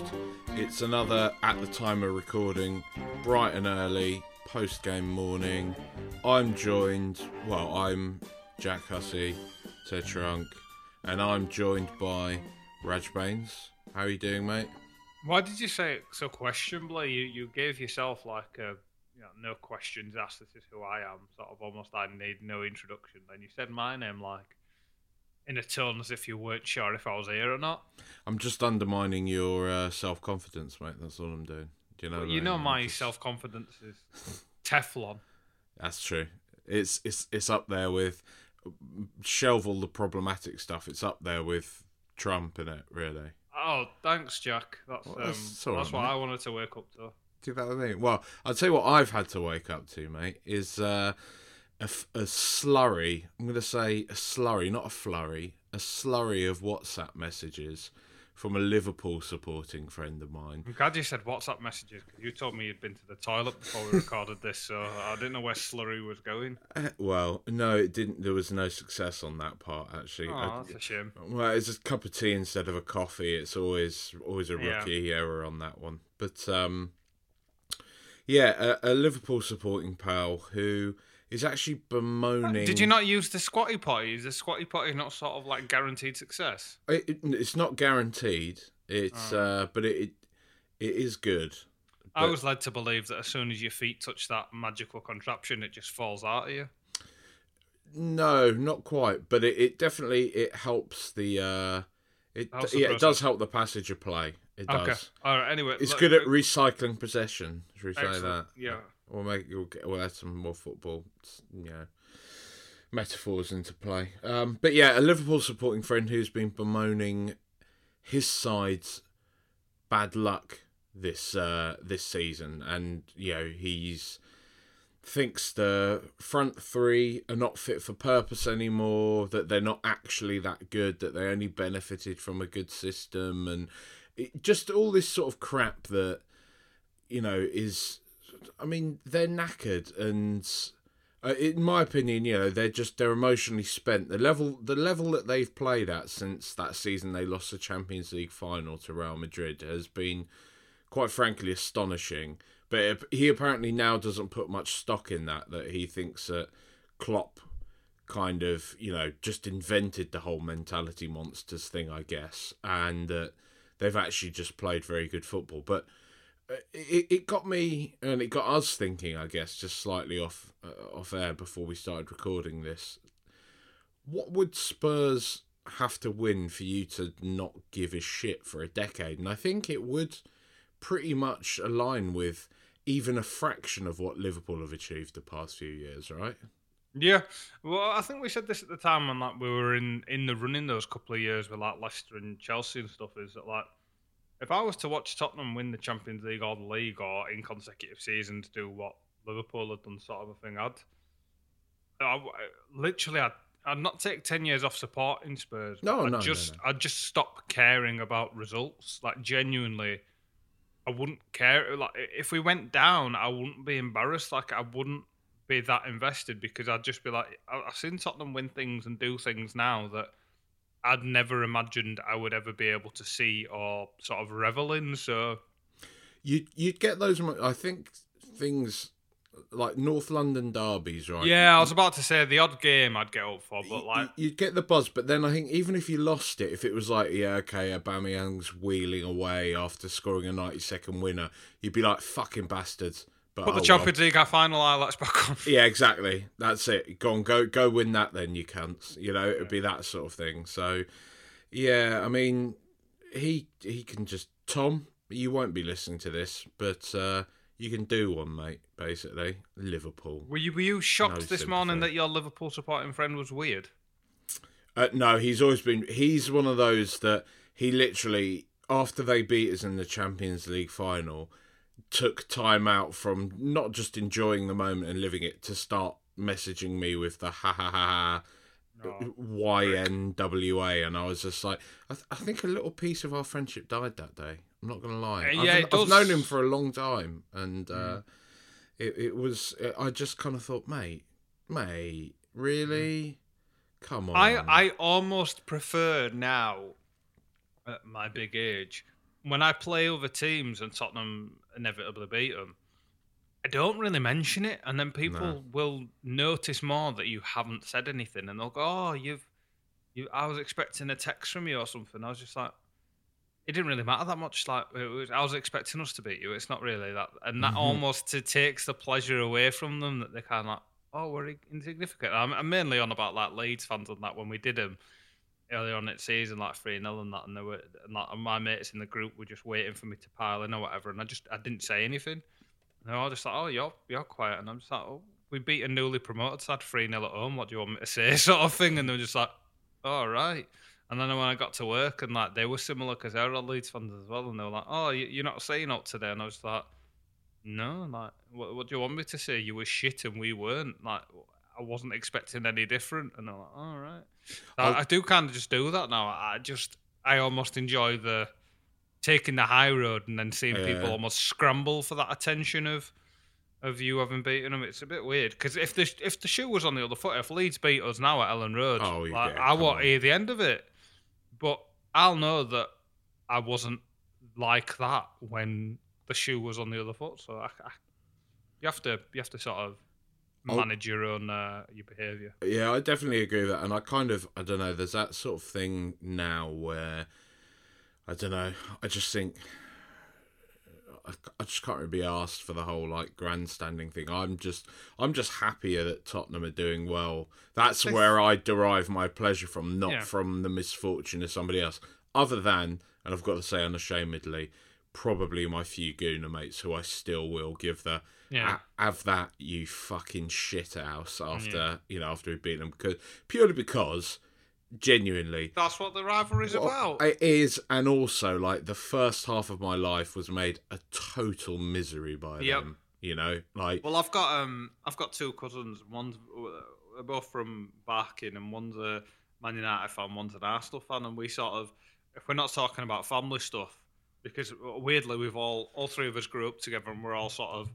podcast. It's another, at the time of recording, bright and early, post game morning. I'm joined, well, I'm Jack Hussey, Ted Trunk, and I'm joined by Raj Baines. How are you doing, mate? Why did you say it so questionably? You you gave yourself like a you know, no questions asked. This is who I am. Sort of almost I need no introduction. Then you said my name like in a tone as if you weren't sure if I was here or not. I'm just undermining your uh, self confidence, mate. That's all I'm doing. Do you know? I you know? I'm my just- self confidence is Teflon. That's true. It's it's it's up there with shelve all the problematic stuff. It's up there with Trump in it, really. Oh, thanks, Jack. That's Well, um, that's- that's, all right, what mate. I wanted to wake up to. Do you know what I mean? Well, I'll tell you what I've had to wake up to, mate, is uh, a, a slurry. I'm going to say a slurry, not a flurry, a slurry of WhatsApp messages from a Liverpool supporting friend of mine. I'm glad you said WhatsApp messages because you told me you'd been to the toilet before we recorded this, so I didn't know where Slurry was going. Uh, Well, no, it didn't. There was no success on that part, actually. Oh, I- that's a shame. Well, it's a cup of tea instead of a coffee. It's always always a Yeah. rookie error on that one. But um, yeah, a, a Liverpool supporting pal who is actually bemoaning. Did you not use the squatty potty? Is the squatty potty not sort of like guaranteed success? It, it- it's not guaranteed. It's Oh. uh, but it, it it is good. I But- was led to believe that as soon as your feet touch that magical contraption, it just falls out of you. No, not quite. But it, it definitely it helps the. Uh, it Helps yeah, it does help the passage of play. It does. Okay. All right. Anyway, It's look- good at recycling possession. Should we say Excellent, that? yeah. We'll make we'll, get, we'll add some more football, you know, metaphors into play. Um, but yeah, a Liverpool supporting friend who's been bemoaning his side's bad luck this uh, this season, and you know he's thinks the front three are not fit for purpose anymore, that they're not actually that good, that they only benefited from a good system, and it, just all this sort of crap that you know is. I mean, they're knackered, and uh, in my opinion, you know, they're just they're emotionally spent. The level the level that they've played at since that season they lost the Champions League final to Real Madrid has been quite frankly astonishing. But he apparently now doesn't put much stock in that. That he thinks that Klopp kind of you know just invented the whole mentality monsters thing, I guess, and that they've actually just played very good football. But uh, it, it got me and it got us thinking, I guess, just slightly off uh, off air before we started recording this. What would Spurs have to win for you to not give a shit for a decade? And I think it would pretty much align with even a fraction of what Liverpool have achieved the past few years, right? Yeah, well, I think we said this at the time when like we were in in the running those couple of years with like Leicester and Chelsea and stuff. Is that like if I was to watch Tottenham win the Champions League or the league or in consecutive seasons do what Liverpool had done, sort of a thing, I'd I, literally I'd, I'd not take ten years off supporting Spurs. No, I'd no, no, just no. I'd just stop caring about results. Like genuinely, I wouldn't care. Like if we went down, I wouldn't be embarrassed. Like I wouldn't be that invested because I'd just be like, I- I've seen Tottenham win things and do things now that I'd never imagined I would ever be able to see or sort of revel in. So You you'd get those. I think things like North London derbies, right? yeah, I was about to say the odd game I'd get up for, but like. you'd get the buzz, but then I think even if you lost it, if it was like, yeah, okay, Aubameyang's wheeling away after scoring a ninety-second winner, you'd be like, fucking bastards. But Put the oh, Champions League final highlights back on. Yeah, exactly. That's it. Go on, go go win that then, you can't. You know, it'd be that sort of thing. So, yeah, I mean, he he can just Tom you won't be listening to this, but uh, you can do one, mate. Basically, Liverpool. Were you were you shocked No this morning that your Liverpool supporting friend was weird? Uh, no, he's always been. He's one of those that he literally, after they beat us in the Champions League final, took time out from not just enjoying the moment and living it to start messaging me with the ha ha ha ha. YNWA, and I was just like, I, th- I think a little piece of our friendship died that day. I'm not gonna lie. Uh, I've, yeah, I've known him for a long time, and uh, it it was. I just kind of thought, mate, mate, really, come on. I I almost prefer now, at my big age, when I play other teams and Tottenham inevitably beat them. I don't really mention it, and then people No. will notice more that you haven't said anything, and they'll go, "Oh, you've, you." I was expecting a text from you or something. I was just like, it didn't really matter that much. Like, it was, I was expecting us to beat you. It's not really that, and that Mhm. almost takes the pleasure away from them that they're kind of like, "Oh, we're insignificant." I'm, I'm mainly on about like Leeds fans and that when we did them earlier on in the season, like three 0 and that, and they were and, and my mates in the group were just waiting for me to pile in or whatever, and I just I didn't say anything. And they're all just like, "Oh, you're you're quiet," and I'm just like, "Oh, we beat a newly promoted side three 0 at home. What do you want me to say?" Sort of thing, and they were just like, "All right." And then when I got to work, and like they were similar because they were all Leeds fans as well, and they were like, "Oh, you- you're not saying out today," and I was like, "No, like, what, what do you want me to say? You were shit, and we weren't. Like, I wasn't expecting any different." And I'm like, "All right." I, I do kind of just do that now. I just, I almost enjoy the taking the high road and then seeing people Yeah. almost scramble for that attention of of you having beaten them. It's a bit weird because if the if the shoe was on the other foot, if Leeds beat us now at Elland Road, Oh, like, yeah, I come won't on. hear the end of it. But I'll know that I wasn't like that when the shoe was on the other foot. So I, I, you have to you have to sort of manage your own uh, your behaviour. Yeah, I definitely agree with that, and I kind of I don't know. There's that sort of thing now where I don't know. I just think I, I just can't really be asked for the whole like grandstanding thing. I'm just I'm just happier that Tottenham are doing well. That's where I derive my pleasure from, not Yeah. from the misfortune of somebody else. Other than, and I've got to say unashamedly, probably my few Gooner mates who I still will give the Yeah. Have that you fucking shit house after you know after we beat them because purely because genuinely That's what the rivalry is about. it is and also like the first half of my life was made a total misery by Yep. them you know like Well, I've got um, I've got two cousins. One's they're both from Barking, and one's a Man United fan, one's an Arsenal fan, and we sort of, if we're not talking about family stuff, because weirdly we've all all three of us grew up together, and we're all sort of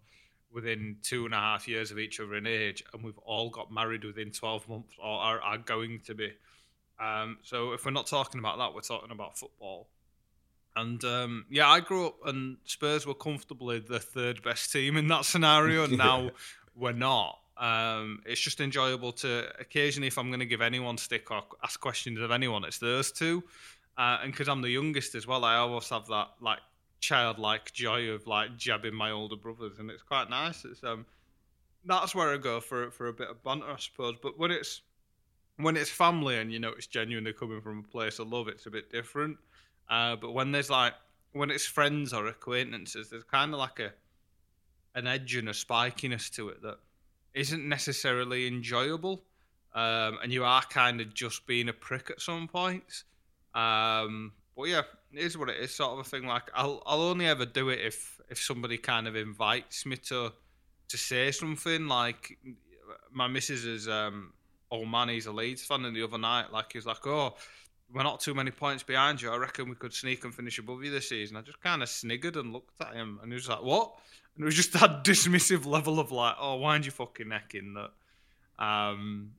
within two and a half years of each other in age, and we've all got married within twelve months, or are, are going to be. Um, so if we're not talking about that, we're talking about football. And um, yeah, I grew up and Spurs were comfortably the third best team in that scenario. And now Yeah. we're not. Um, it's just enjoyable to occasionally, if I'm going to give anyone stick or ask questions of anyone, it's those two. Uh, and because I'm the youngest as well, I always have that like childlike joy of like jabbing my older brothers, and it's quite nice. It's um, that's where I go for for a bit of banter, I suppose. But when it's when it's family and you know it's genuinely coming from a place of love, it's a bit different. Uh, but when there's like when it's friends or acquaintances, there's kind of like a an edge and a spikiness to it that isn't necessarily enjoyable, um, and you are kind of just being a prick at some points. Um, but yeah, is what it is, sort of a thing. Like I'll I'll only ever do it if if somebody kind of invites me to to say something. Like my missus is um old man, he's a Leeds fan, and the other night, like he was like, "Oh, we're not too many points behind you. I reckon we could sneak and finish above you this season." I just kind of sniggered and looked at him, and he was like, "What?" And it was just that dismissive level of like, "Oh, wind your fucking neck in." That, um,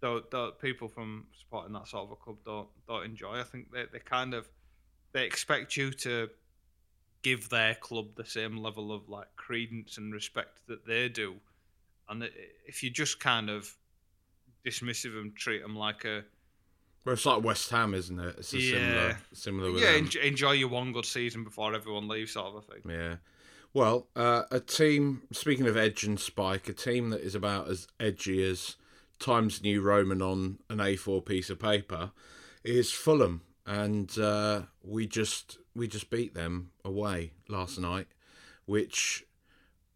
though people from supporting that sort of a club don't don't enjoy. I think they they kind of they expect you to give their club the same level of like credence and respect that they do, and if you just kind of dismissive and treat them like a well, it's like West Ham isn't it it's a Yeah. similar similar yeah, enjoy, enjoy your one good season before everyone leaves, sort of a thing. Yeah. Well, uh, a team, speaking of edge and spike, a team that is about as edgy as Times New Roman on an A4 piece of paper is Fulham. And uh, we just we just beat them away last night, which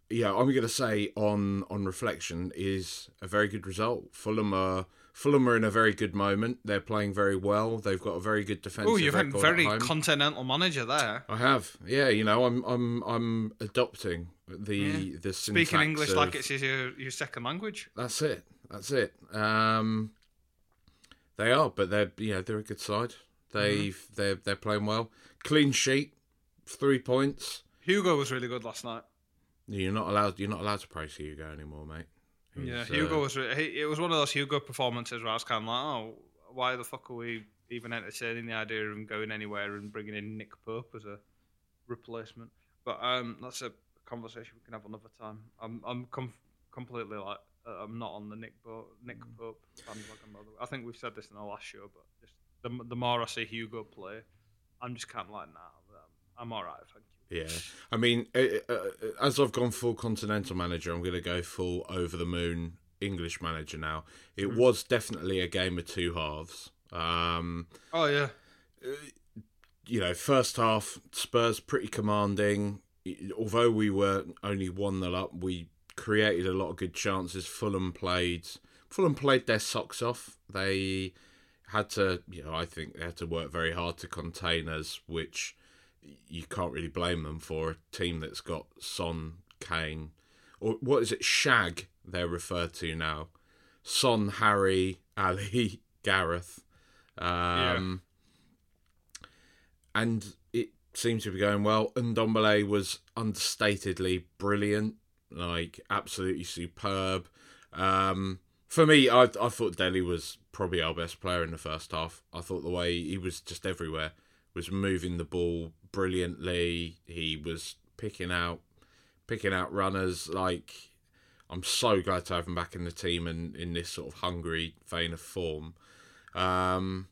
yeah, I'm going to say on on reflection is a very good result. Fulham are Fulham are in a very good moment. They're playing very well. They've got a very good defensive. Oh, you've had record very continental manager there. I have, yeah. You know, I'm I'm I'm adopting the Yeah. the Speaking English of- like it's your your second language. That's it. That's it. Um, they are, but they're you know they're a good side. They've Mm-hmm. they're they're playing well. Clean sheet, three points. Hugo was really good last night. You're not allowed. You're not allowed to praise Hugo anymore, mate. Yeah, Hugo uh, was. Re- he, it was one of those Hugo performances where I was kind of like, oh, why the fuck are we even entertaining the idea of him going anywhere and bringing in Nick Pope as a replacement? But um, that's a conversation we can have another time. I'm I'm com- completely like uh, I'm not on the Nick Bo- Nick Pope bandwagon. By the way, I think we've said this in the last show, but just the the more I see Hugo play, I'm just kind of like, nah, I'm, I'm all right, thank you. Yeah, I mean, uh, uh, as I've gone full continental manager, I'm going to go full over the moon English manager now. It Hmm. was definitely a game of two halves. Um, Oh yeah, you know, first half Spurs pretty commanding. Although we were only one 0 up, we created a lot of good chances. Fulham played Fulham played their socks off. They had to, you know, I think they had to work very hard to contain us, which you can't really blame them for. A team that's got Son, Kane, or what is it, Shag? They're referred to now. Son, Harry, Ali, Gareth. Um, and it seems to be going well. Ndombele was understatedly brilliant, like absolutely superb. Um, for me, I I thought Dele was probably our best player in the first half. I thought the way he was just everywhere, was moving the ball brilliantly. He was picking out picking out runners. Like I'm so glad to have him back in the team and in this sort of hungry vein of form. Um,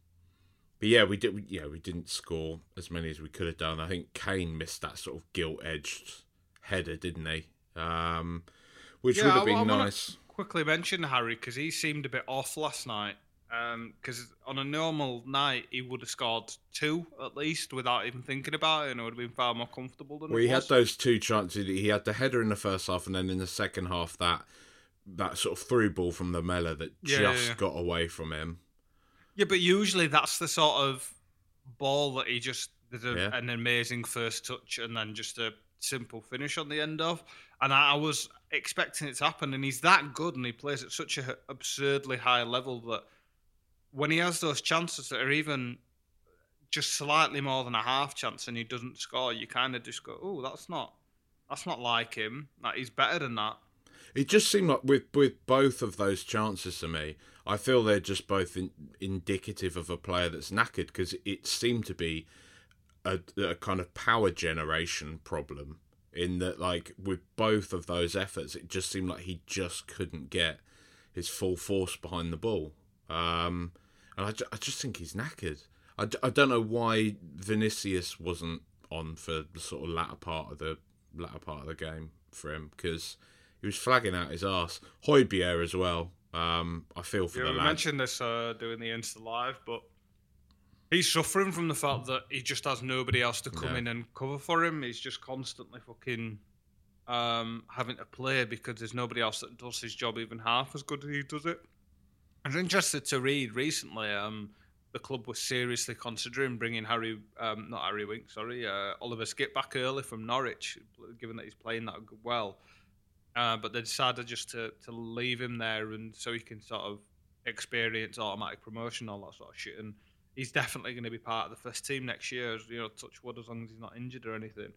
but yeah, we did. Yeah, we didn't score as many as we could have done. I think Kane missed that sort of gilt-edged header, didn't he? Um, which Yeah, would have been I wanna- nice. quickly mention Harry because he seemed a bit off last night. Um, because on a normal night, he would have scored two at least without even thinking about it, and it would have been far more comfortable than Well, he had those two chances. He had the header in the first half, and then in the second half, that that sort of through ball from Lamela that Yeah, yeah, just yeah. got away from him. Yeah, but usually that's the sort of ball that he just did a, Yeah. an amazing first touch and then just a simple finish on the end of. And I, I was expecting it to happen, and he's that good, and he plays at such an absurdly high level that when he has those chances that are even just slightly more than a half chance, and he doesn't score, you kind of just go, "Oh, that's not." That's not like him. Like he's better than that. It just seemed like with with both of those chances to me, I feel they're just both in, indicative of a player that's knackered because it seemed to be a, a kind of power generation problem in that like with both of those efforts, it just seemed like he just couldn't get his full force behind the ball. Um, and I, ju- I just think he's knackered. I, d- I don't know why Vinicius wasn't on for the sort of latter part of the latter part of the game for him because he was flagging out his ass. Højbjerg as well. Um, I feel for Yeah, the we lad. mentioned this uh, doing the Insta Live, but he's suffering from the fact that he just has nobody else to come Yeah. in and cover for him. He's just constantly fucking um, having to play because there's nobody else that does his job even half as good as he does it. I was interested to read recently. Um, the club was seriously considering bringing Harry, um, not Harry Wink, sorry, uh, Oliver Skipp back early from Norwich, given that he's playing that well. Uh, but they decided just to, to leave him there and so he can sort of experience automatic promotion, all that sort of shit. And he's definitely going to be part of the first team next year. You know, touch wood as long as he's not injured or anything.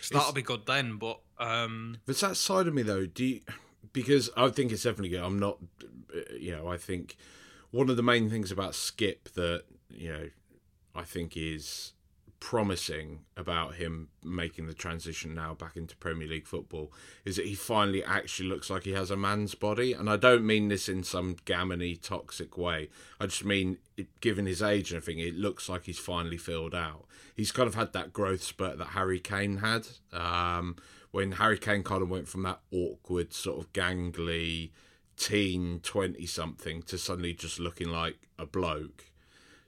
So that'll be good then. But um, There's that side of me though. Do you, because I think it's definitely good. I'm not, you know, I think one of the main things about Skipp that you know I think is promising about him making the transition now back into Premier League football is that he finally actually looks like he has a man's body, and I don't mean this in some gammony toxic way. I just mean, it, given his age and everything, it looks like he's finally filled out. He's kind of had that growth spurt that Harry Kane had. Um, when Harry Kane kind of went from that awkward sort of gangly teen 20 something to suddenly just looking like a bloke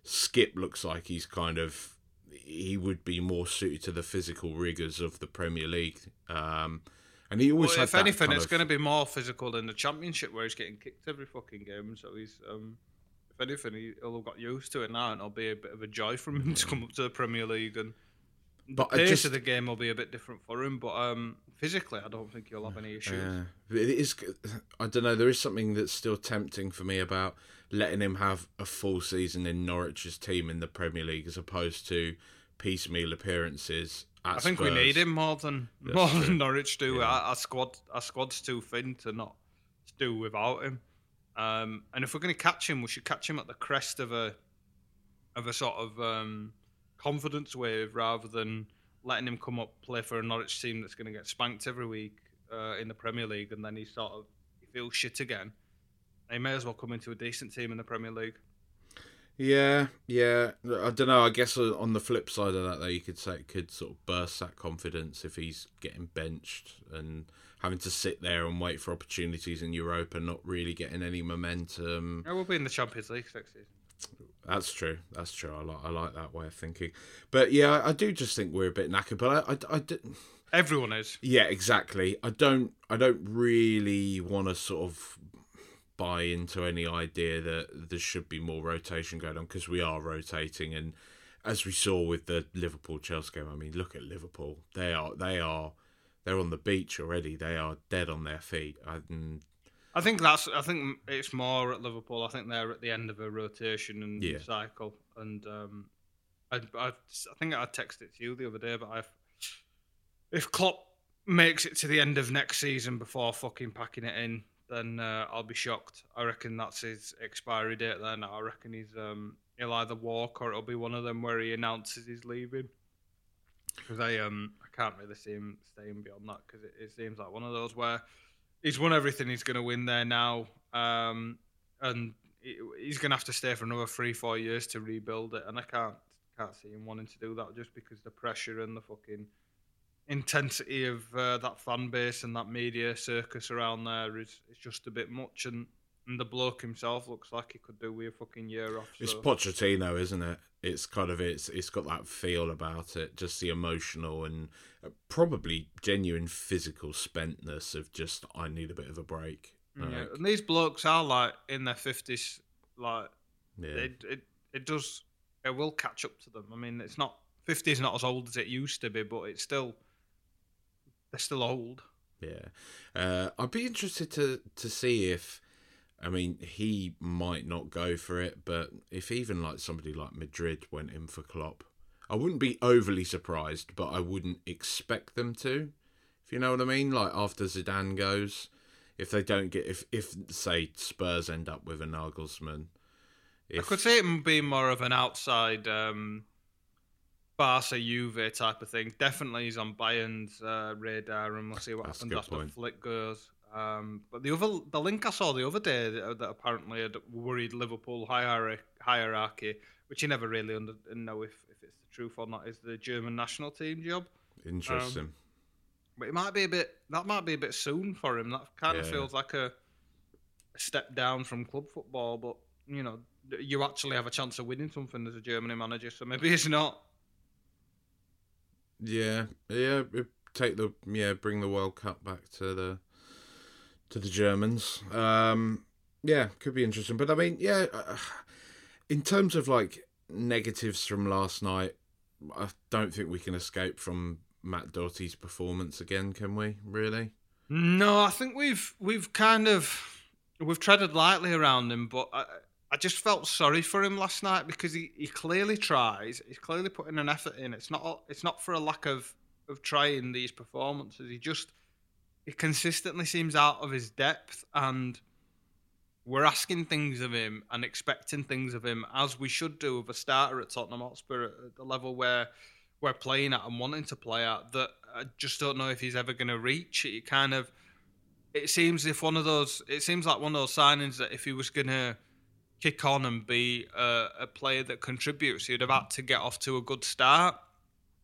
Skipp looks like he's kind of he would be more suited to the physical rigors of the Premier League. Um, and he always well, if anything, it's of- going to be more physical than the Championship, where he's getting kicked every fucking game. So he's, um, if anything, he- he'll have got used to it now, and it'll be a bit of a joy for him to come up to the Premier League. And But the pace just- of the game will be a bit different for him. But um, physically, I don't think he'll have any issues. Yeah, it is. I don't know. There is something that's still tempting for me about letting him have a full season in Norwich's team in the Premier League as opposed to piecemeal appearances. At I think we need him more than That's more true. than Norwich do. Yeah. Our, our squad, our squad's too thin to not do without him. Um, and if we're going to catch him, we should catch him at the crest of a of a sort of um, confidence wave rather than letting him come up play for a Norwich team that's going to get spanked every week uh, in the Premier League, and then he sort of he feels shit again. He may as well come into a decent team in the Premier League. Yeah, yeah. I don't know. I guess on the flip side of that, though, you could say it could sort of burst that confidence if he's getting benched and having to sit there and wait for opportunities in Europe and not really getting any momentum. Yeah, we'll be in the Champions League next season. That's true. That's true. I like I like that way of thinking. But yeah, I, I do just think we're a bit knackered. But I, I, I do- Everyone is. yeah, exactly. I don't I don't really want to sort of buy into any idea that there should be more rotation going on because we are rotating and as we saw with the Liverpool Chelsea game, I mean, look at Liverpool. They are they are they're on the beach already. They are dead on their feet. And I think that's. I think it's more at Liverpool. I think they're at the end of a rotation and Yeah. cycle. And um, I, I, I think I texted it to you the other day, but I've, if Klopp makes it to the end of next season before fucking packing it in, then uh, I'll be shocked. I reckon that's his expiry date. Then I reckon he's um, he'll either walk or it'll be one of them where he announces he's leaving. Because I um I can't really see him staying beyond that because it, it seems like one of those where he's won everything he's going to win there now, um, and he's going to have to stay for another three four years to rebuild it, and I can't can't see him wanting to do that just because the pressure and the fucking intensity of uh, that fan base and that media circus around there is, is just a bit much, and, and the bloke himself looks like he could do with a fucking year off. It's so- Pochettino, isn't it? It's kind of it's it's got that feel about it, just the emotional and uh, probably genuine physical spentness of just I need a bit of a break. Yeah, and these blokes are like in their fifties, like yeah, it, it it does it will catch up to them. I mean, it's not fifty is not as old as it used to be, but it's still they're still old. yeah. Uh, I'd be interested to to see if, I mean, he might not go for it, but if even like somebody like Madrid went in for Klopp, I wouldn't be overly surprised, but I wouldn't expect them to. If you know what I mean, like after Zidane goes, if they don't get if if say Spurs end up with a Nagelsmann, if, I could see it being more of an outside um, Barca Juve type of thing. Definitely, he's on Bayern's uh, radar, and we'll see what That's happens after point. Flick goes. Um, but the other, the link I saw the other day that, that apparently had worried Liverpool hierarchy, hierarchy which you never really under, know if, if it's the truth or not, is the German national team job. interesting. But it might be a bit. That might be a bit soon for him. That kind of feels like a, a step down from club football. But you know, you actually have a chance of winning something as a Germany manager. So maybe it's not. Yeah, yeah. Take the yeah, bring the World Cup back to the to the Germans. Um, yeah, could be interesting. But I mean, yeah, uh, in terms of like negatives from last night, I don't think we can escape from Matt Doherty's performance again, can we? Really? No, I think we've we've kind of we've treaded lightly around him, but I, I just felt sorry for him last night because he, he clearly tries. He's clearly putting an effort in. It's not it's not for a lack of of trying these performances. He just he consistently seems out of his depth, and we're asking things of him and expecting things of him as we should do of a starter at Tottenham Hotspur at the level where we're playing at and wanting to play at. That I just don't know if he's ever going to reach. It kind of it seems if one of those it seems like one of those signings that if he was going to kick on and be a, a player that contributes, he'd have had to get off to a good start,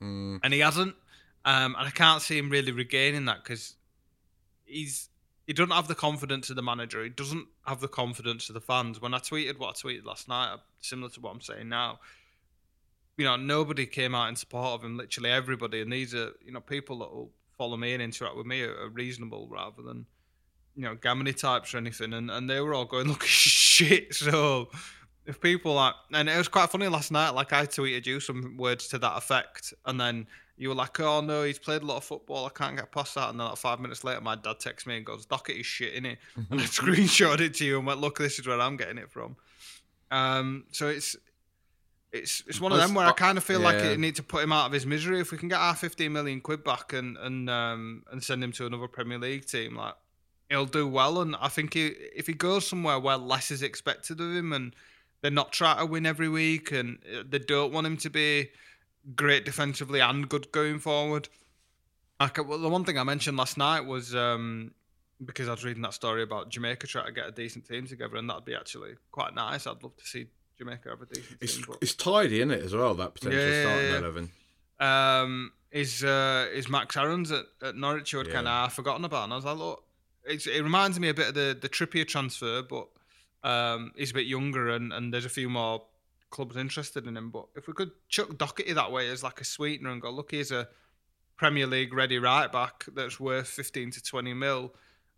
Mm, and he hasn't. Um, and I can't see him really regaining that because he's he doesn't have the confidence of the manager. He doesn't have the confidence of the fans. When I tweeted what I tweeted last night, uh, similar to what I'm saying now, you know, nobody came out in support of him. Literally everybody, and these are you know people that will follow me and interact with me are, are reasonable rather than you know Gamini types or anything. And and they were all going, look shit. So if people like, and it was quite funny last night. Like I tweeted you some words to that effect, and then you were like, "Oh no, he's played a lot of football. I can't get past that." And then like five minutes later, my dad texts me and goes, "Dockett is shit in it," and I screenshot it to you and went, "Look, this is where I'm getting it from." Um, so it's it's it's one of them where I kind of feel yeah. like it need to put him out of his misery. If we can get our 15 million quid back and and um, and send him to another Premier League team, like he'll do well. And I think he, if he goes somewhere where less is expected of him and they're not trying to win every week and uh, they don't want him to be great defensively and good going forward. I could, well, the one thing I mentioned last night was um, because I was reading that story about Jamaica trying to get a decent team together, and that'd be actually quite nice. I'd love to see Jamaica have a decent it's, team. But... It's tidy, isn't it, as well? That potential yeah, starting yeah. eleven. Um, is uh, is Max Aarons at, at Norwich? Who I'd yeah. kind of forgotten about, and I was like, look, it reminds me a bit of the the Trippier transfer, but um, he's a bit younger, and, and there's a few more clubs interested in him. But if we could chuck Doherty that way as like a sweetener and go, look, here's a Premier League ready right back that's worth 15 to 20 mil,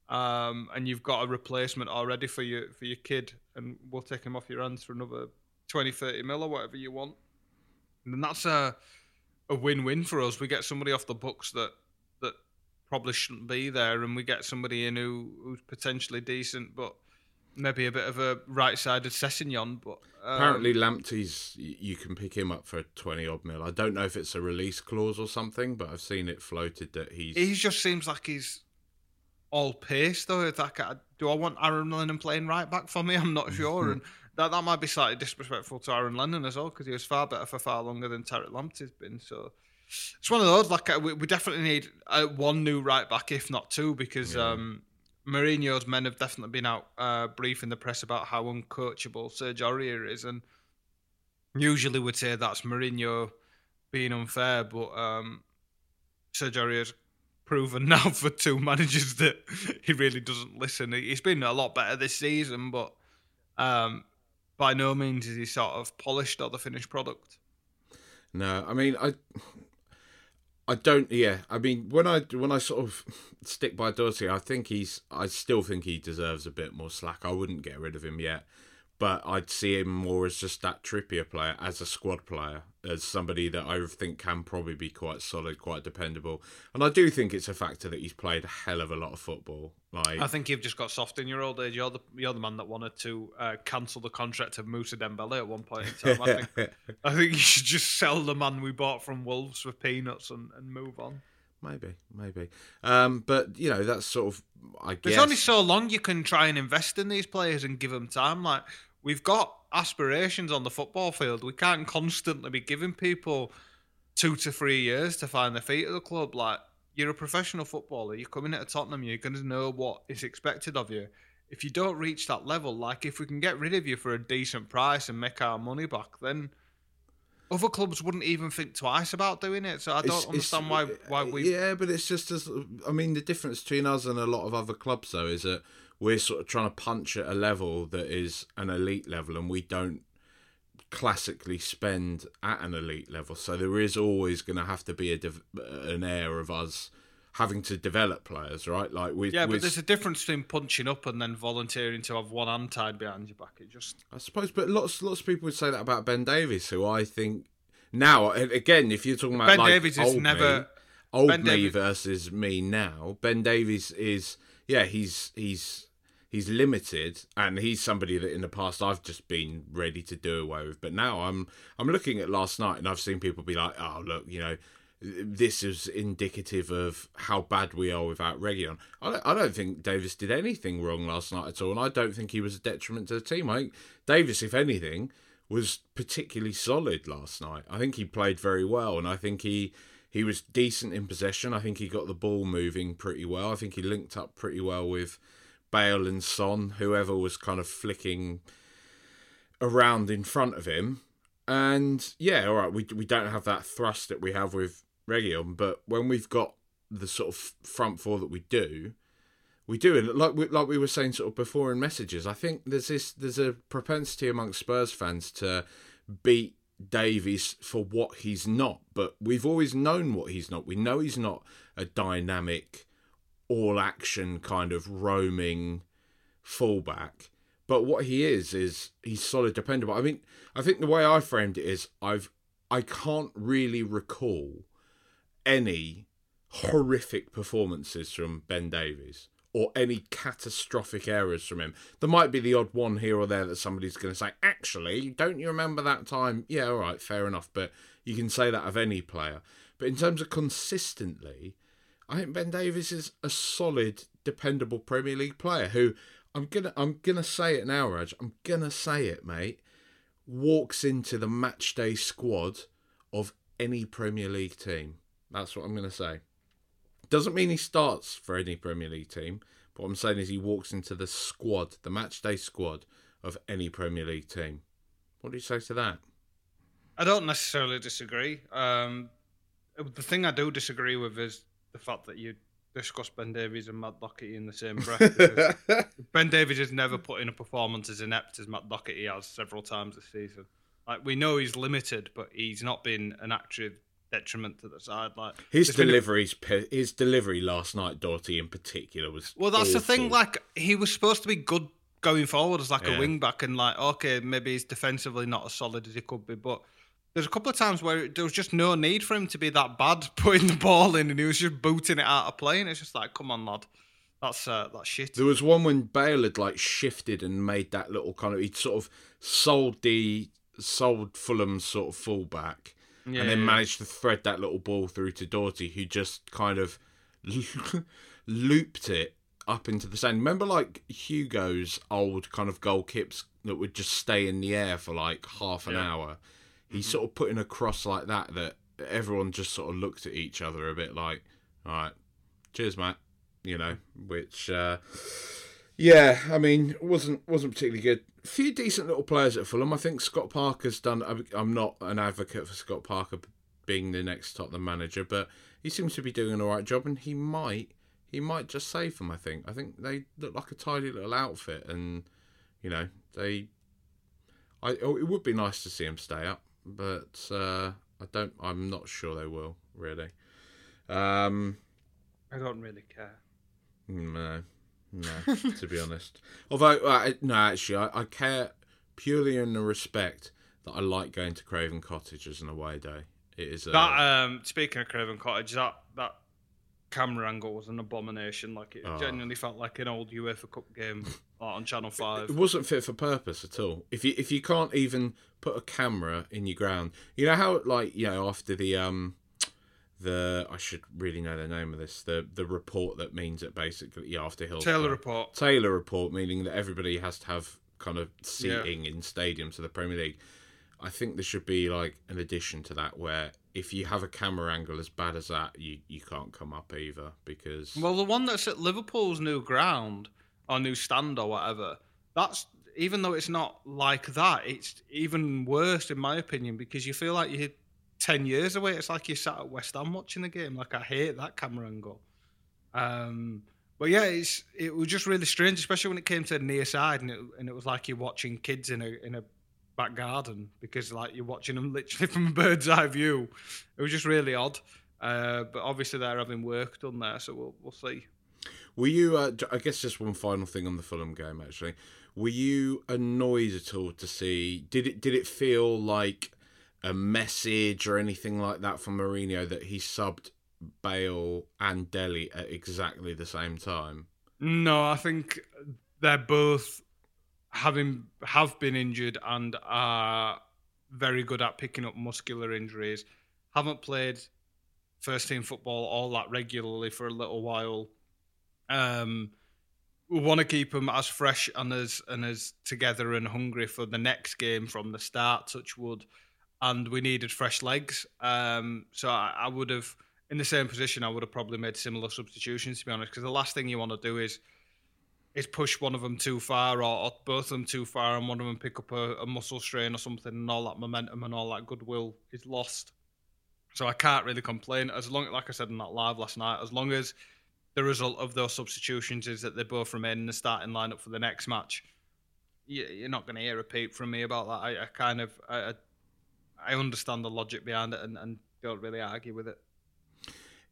um, and you've got a replacement already for your for your kid, and we'll take him off your hands for another 20, 30 mil or whatever you want. And that's a a win-win for us. We get somebody off the books that that probably shouldn't be there, and we get somebody in who, who's potentially decent, but maybe a bit of a right-sided Sessegnon, but um, apparently Lamptey's you can pick him up for twenty odd mil. I don't know if it's a release clause or something, but I've seen it floated that he's. He just seems like he's all pace though. It's like, do I want Aaron Lennon playing right back for me? I'm not sure, and that that might be slightly disrespectful to Aaron Lennon as well because he was far better for far longer than Tariq Lamptey's been. So it's one of those. Like we, we definitely need uh, one new right back, if not two, because. Yeah. Um, Mourinho's men have definitely been out uh, briefing the press about how uncoachable Serge Aurier is, and usually would say that's Mourinho being unfair, but um, Serge Aurier's proven now for two managers that he really doesn't listen. He's been a lot better this season, but um, by no means is he sort of polished or the finished product. No, I mean, I I don't. Yeah, I mean, when I when I sort of stick by Doherty, I think he's. I still think he deserves a bit more slack. I wouldn't get rid of him yet but I'd see him more as just that Trippier player, as a squad player, as somebody that I think can probably be quite solid, quite dependable. And I do think it's a factor that he's played a hell of a lot of football. Like I think you've just got soft in your old age. You're the you're the man that wanted to uh, cancel the contract of Moussa Dembele at one point in time. I think I think you should just sell the man we bought from Wolves for peanuts and, and move on. Maybe, maybe. Um, but you know, that's sort of I guess. There's only so long you can try and invest in these players and give them time. Like we've got aspirations on the football field. We can't constantly be giving people two to three years to find their feet at the club. Like you're a professional footballer, you're coming at Tottenham, you're going to know what is expected of you. If you don't reach that level, like if we can get rid of you for a decent price and make our money back, then other clubs wouldn't even think twice about doing it. So I don't it's, understand it's, why uh, why we. Yeah, but it's just as I mean the difference between us and a lot of other clubs though is that we're sort of trying to punch at a level that is an elite level, and we don't classically spend at an elite level. So there is always going to have to be a an air of us having to develop players, right? Like we yeah, but there's a difference between punching up and then volunteering to have one hand tied behind your back. It just I suppose, but lots lots of people would say that about Ben Davies, who I think now again, if you're talking about Ben like Davies is never me, old ben me Davies... versus me now. Ben Davies is yeah, he's he's he's limited and he's somebody that in the past I've just been ready to do away with but now I'm I'm looking at last night and I've seen people be like oh look you know this is indicative of how bad we are without Reguilón. I don't, I don't think Davies did anything wrong last night at all, and I don't think he was a detriment to the team. I think Davies, if anything, was particularly solid last night. I think he played very well, and I think he he was decent in possession. I think he got the ball moving pretty well. I think he linked up pretty well with Bale and Son, whoever was kind of flicking around in front of him. And yeah, all right, we we don't have that thrust that we have with Reguilón, but when we've got the sort of front four that we do, we do it like we, like we were saying sort of before in messages. I think there's this there's a propensity amongst Spurs fans to beat Davies for what he's not, but we've always known what he's not. We know he's not a dynamic, all action kind of roaming fullback. But what he is is he's solid, dependable. I mean, I think the way I framed it is I've I can't really recall any horrific performances from Ben Davies or any catastrophic errors from him. There might be the odd one here or there that somebody's going to say, actually, don't you remember that time? Yeah, all right, fair enough. But you can say that of any player. But in terms of consistently, I think Ben Davies is a solid, dependable Premier League player who I'm gonna I'm gonna say it now, Raj. I'm gonna say it, mate. Walks into the matchday squad of any Premier League team. That's what I'm gonna say. Doesn't mean he starts for any Premier League team, what I'm saying is he walks into the squad, the matchday squad of any Premier League team. What do you say to that? I don't necessarily disagree. Um, the thing I do disagree with is the fact that you discuss Ben Davies and Matt Doherty in the same breath. ben Davies has never put in a performance as inept as Matt Doherty has several times this season. Like we know he's limited, but he's not been an active detriment to the side. Like his deliveries, a... his delivery last night, Doherty in particular was. Well, that's awful. the thing. Like he was supposed to be good going forward as like yeah. a wing back, and like okay, maybe he's defensively not as solid as he could be, but there's a couple of times where there was just no need for him to be that bad putting the ball in, and he was just booting it out of play. And it's just like, come on, lad, that's uh, that's shit. There was one when Bale had like shifted and made that little kind of he'd sort of sold the sold Fulham's sort of fullback, yeah, and then yeah. managed to thread that little ball through to Doherty, who just kind of looped it up into the sand. Remember, like Hugo's old kind of goal kicks that would just stay in the air for like half an yeah. hour he's sort of putting a cross like that that everyone just sort of looked at each other a bit like, all right, cheers, Matt. You know, which, uh, yeah, I mean, wasn't wasn't particularly good. A few decent little players at Fulham. I think Scott Parker's done. I'm not an advocate for Scott Parker being the next Tottenham manager, but he seems to be doing an all right job, and he might he might just save them. I think. I think they look like a tidy little outfit, and you know they. I oh, it would be nice to see him stay up but uh, I don't. I'm not sure they will really. Um, I don't really care. No, no. to be honest, although uh, no, actually, I, I care purely in the respect that I like going to Craven Cottage as an away day. It is a, that. Um, speaking of Craven Cottage, that that camera angle was an abomination. Like it oh. genuinely felt like an old UEFA Cup game on Channel Five. It wasn't fit for purpose at all. If you if you can't even put a camera in your ground, you know how like you know after the um the I should really know the name of this the the report that means that basically yeah, after Hill Taylor report Taylor report meaning that everybody has to have kind of seating yeah. in stadiums of the Premier League. I think there should be like an addition to that where if you have a camera angle as bad as that, you, you can't come up either because well, the one that's at Liverpool's new ground or new stand or whatever, that's even though it's not like that, it's even worse in my opinion because you feel like you're ten years away. It's like you sat at West Ham watching the game. Like I hate that camera angle. Um, but yeah, it's it was just really strange, especially when it came to the near side, and it, and it was like you're watching kids in a in a back garden because like you're watching them literally from a bird's eye view. It was just really odd. Uh, but obviously they're having work done there, so we'll we'll see. Were you? Uh, I guess just one final thing on the Fulham game. Actually, were you annoyed at all to see? Did it? Did it feel like a message or anything like that from Mourinho that he subbed Bale and Dele at exactly the same time? No, I think they're both having have been injured and are very good at picking up muscular injuries. Haven't played first team football all that regularly for a little while. Um, we want to keep them as fresh and as and as together and hungry for the next game from the start. Touch wood, and we needed fresh legs. Um, so I, I would have, in the same position, I would have probably made similar substitutions. To be honest, because the last thing you want to do is is push one of them too far or, or, both of them too far and one of them pick up a, a, muscle strain or something and all that momentum and all that goodwill is lost. So I can't really complain. As long like I said in that live last night, as long as the result of those substitutions is that they both remain in the starting lineup for the next match, you, are not going to hear a peep from me about that. I, I kind of I, I understand the logic behind it and, and don't really argue with it.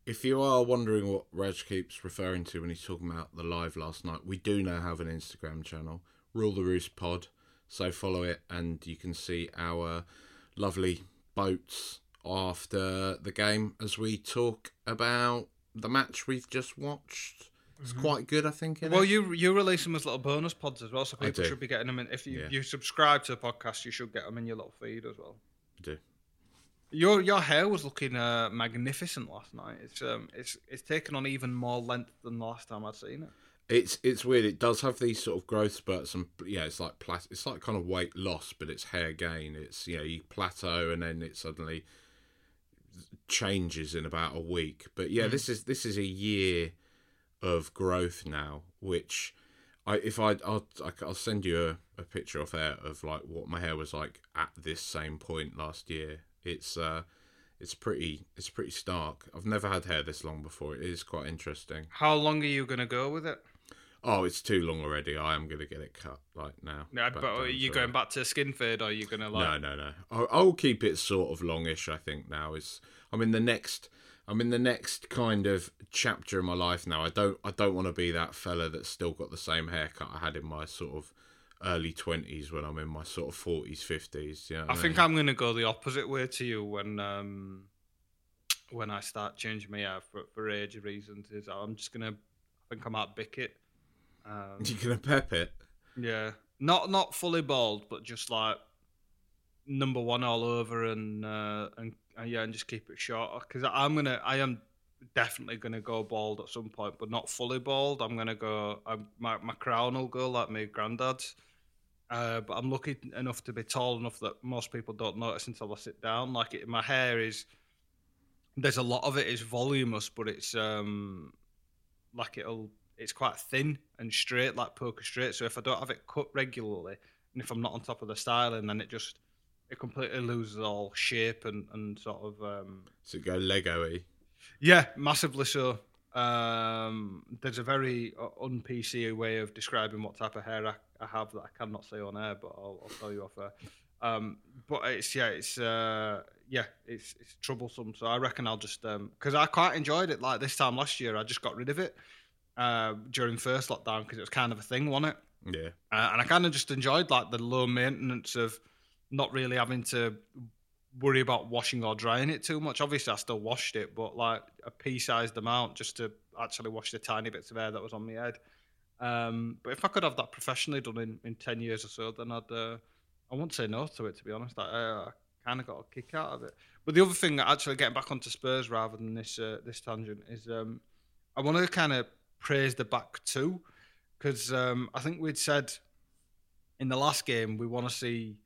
If you are wondering what Raj keeps referring to when he's talking about the live last night, we do now have an Instagram channel, Rule the Roost Pod. So follow it, and you can see our lovely boats after the game as we talk about the match we've just watched. It's quite good, I think. Mm-hmm. Well, it? you you release them as little bonus pods as well, so people should be getting them in. If you, Yeah. you subscribe to the podcast, you should get them in your little feed as well. do. Your your hair was looking uh, magnificent last night. It's um it's it's taken on even more length than the last time I'd seen it. It's it's weird. It does have these sort of growth spurts, and yeah, it's like plat- It's like kind of weight loss, but it's hair gain. It's you know you plateau, and then it suddenly changes in about a week. But yeah, this is this is a year of growth now, which I if I I'll I'll send you a, a picture of hair of like what my hair was like at this same point last year. It's uh it's pretty it's pretty stark. I've never had hair this long before. It is quite interesting. How long are you gonna go with it? Oh, it's too long already. I am gonna get it cut like now. No, but are you going back to skin fade, or are you gonna like? No, no, no. I'll, I'll keep it sort of longish. I think now is I'm in the next. I'm in the next kind of chapter in my life now. I don't. I don't want to be that fella that's still got the same haircut I had in my sort of early twenties when I'm in my sort of forties, fifties. Yeah, I think I'm gonna go the opposite way to you when um when I start changing my hair for for age reasons. Is I'm just gonna I think I might bick it. Um, You're gonna pep it. Yeah, not not fully bald, but just like number one all over, and uh, and, and yeah, and just keep it short. Because I'm gonna, I am definitely gonna go bald at some point, but not fully bald. I'm gonna go. i my my crown will go like my granddad's. Uh, but I'm lucky enough to be tall enough that most people don't notice until I sit down. Like it, my hair is, there's a lot of it is voluminous, but it's um, like it'll it's quite thin and straight, like poker straight. So if I don't have it cut regularly, and if I'm not on top of the styling, then it just it completely loses all shape and, and sort of um, So go Lego-y. yeah, massively so. Um, there's a very uh, un PC way of describing what type of hair I, I have that I cannot say on air, but I'll, I'll tell you off air. Um, but it's yeah, it's uh, yeah, it's it's troublesome. So I reckon I'll just um because I quite enjoyed it. Like this time last year, I just got rid of it uh, during first lockdown because it was kind of a thing, wasn't it? Yeah. Uh, and I kind of just enjoyed like the low maintenance of not really having to worry about washing or drying it too much. Obviously, I still washed it, but like a pea-sized amount just to actually wash the tiny bits of hair that was on my head. Um, but if I could have that professionally done in, in ten years or so, then I'd uh, I wouldn't say no to it. To be honest, I, uh, I kind of got a kick out of it. But the other thing, actually getting back onto Spurs rather than this uh, this tangent, is um, I want to kind of praise the back two because um, I think we'd said in the last game we want to see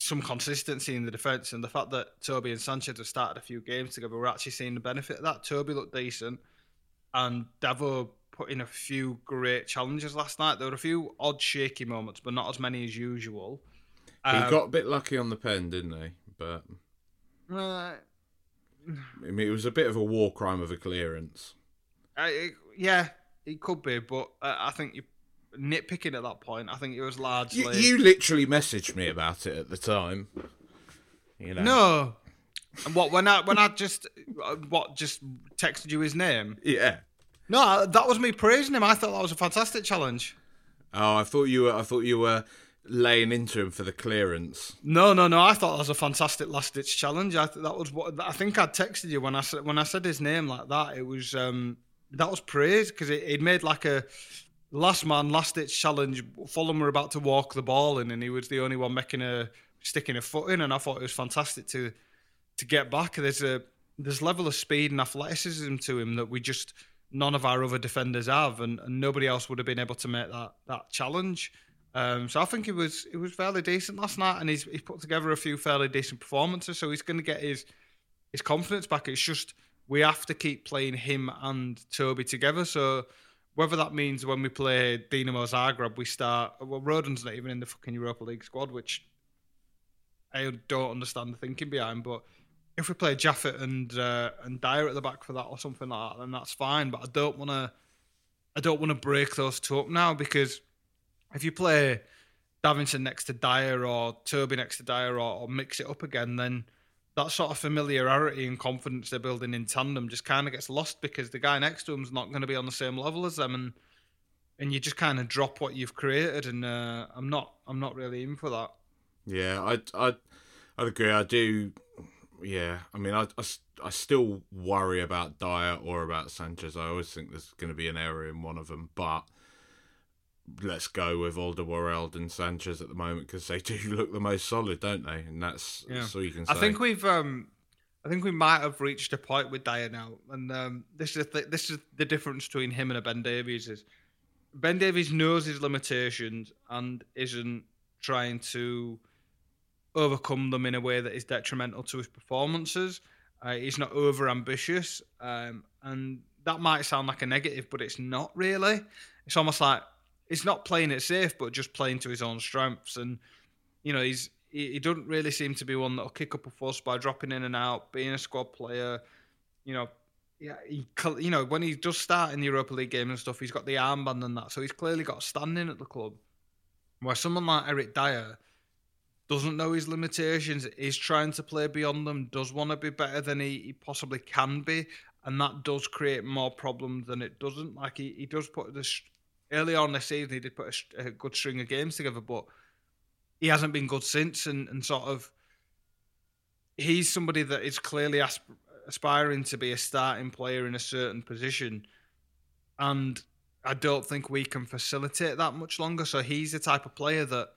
some consistency in the defence, and the fact that Toby and Sanchez have started a few games together, we're actually seeing the benefit of that. Toby looked decent, and Davo put in a few great challenges last night. There were a few odd, shaky moments, but not as many as usual. He Um, got a bit lucky on the pen, didn't he? But uh, I mean, it was a bit of a war crime of a clearance. It- yeah, it could be, but uh, I think you nitpicking at that point. I think it was largely You, you literally messaged me about it at the time. You know. no. And what when I when I just uh, what just texted you his name? Yeah. No, that was me praising him. I thought that was a fantastic challenge. Oh, I thought you were. I thought you were laying into him for the clearance. No, no, no. I thought that was a fantastic last ditch challenge. I th- that was what I think I texted you when I said when I said his name like that. It was um that was praise because it, it made like a last man last ditch challenge. Fulham were about to walk the ball in, and he was the only one making a sticking a foot in, and I thought it was fantastic to to get back. There's a there's level of speed and athleticism to him that we just none of our other defenders have, and, and nobody else would have been able to make that that challenge. Um, so I think it was it was fairly decent last night, and he's he's put together a few fairly decent performances. So he's going to get his his confidence back. It's just we have to keep playing him and Toby together. So whether that means when we play Dinamo Zagreb, we start well, Rodon's not even in the fucking Europa League squad, which I don't understand the thinking behind. But if we play Japhet and uh, and Dier at the back for that or something like that, then that's fine. But I don't want to I don't want to break those two up now because if you play Davinson next to Dier or Toby next to Dier or, or mix it up again, then that sort of familiarity and confidence they're building in tandem just kind of gets lost because the guy next to him's not going to be on the same level as them, and and you just kind of drop what you've created. And uh, I'm not I'm not really in for that. Yeah, I I I'd agree. I do. Yeah, I mean, I, I, I still worry about Dier or about Sanchez. I always think there's going to be an error in one of them, but let's go with Alderweireld and Sanchez at the moment because they do look the most solid, don't they? And that's, yeah. all you can say. I think we've um, I think we might have reached a point with Dier now, and um, this is the, this is the difference between him and a Ben Davies is Ben Davies knows his limitations and isn't trying to overcome them in a way that is detrimental to his performances. Uh, he's not over ambitious, um, and that might sound like a negative, but it's not really. It's almost like it's not playing it safe, but just playing to his own strengths. And you know, he's he, he doesn't really seem to be one that'll kick up a fuss by dropping in and out, being a squad player. You know, yeah, he you know when he does start in the Europa League game and stuff, he's got the armband and that, so he's clearly got standing at the club. Where someone like Eric Dier doesn't know his limitations, is trying to play beyond them, does want to be better than he, he possibly can be, and that does create more problems than it doesn't. Like he, he does put this early on this season, he did put a, a, good string of games together, but he hasn't been good since. And, and sort of, he's somebody that is clearly asp- aspiring to be a starting player in a certain position, and I don't think we can facilitate that much longer. So he's the type of player that,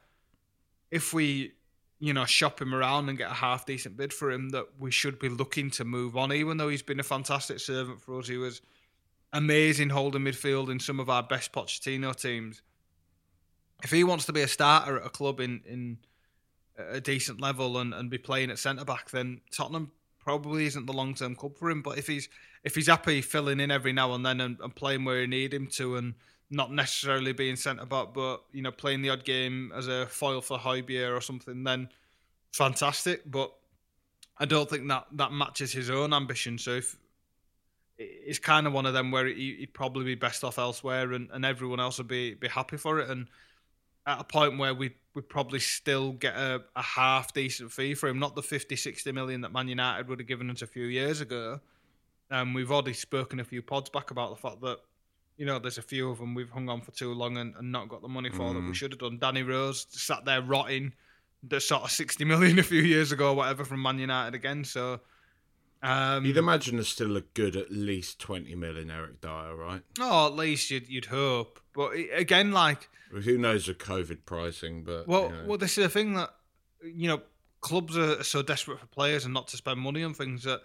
if we, you know, shop him around and get a half decent bid for him, that we should be looking to move on. Even though he's been a fantastic servant for us, he was amazing holding midfield in some of our best Pochettino teams. If he wants to be a starter at a club in, in a decent level and, and be playing at centre back, then Tottenham probably isn't the long term club for him. But if he's if he's happy filling in every now and then and, and playing where you need him to and not necessarily being centre back, but you know playing the odd game as a foil for Højbjerg or something, then fantastic. But I don't think that that matches his own ambition. So if it's kind of one of them where he'd probably be best off elsewhere, and, and everyone else would be be happy for it. And at a point where we would probably still get a, a, half decent fee for him, not the 50, 60 million that Man United would have given us a few years ago. And um, we've already spoken a few pods back about the fact that you know there's a few of them we've hung on for too long and, and not got the money for mm. that we mm. should have done. Danny Rose sat there rotting the sort of 60 million a few years ago or whatever from Man United again. So um, you'd imagine there's still a good at least 20 mil in Eric Dier, right? Oh, at least you'd, you'd hope. But again, like. Who knows the COVID pricing, but. Well, you know. well, this is the thing that, you know, clubs are so desperate for players and not to spend money on things that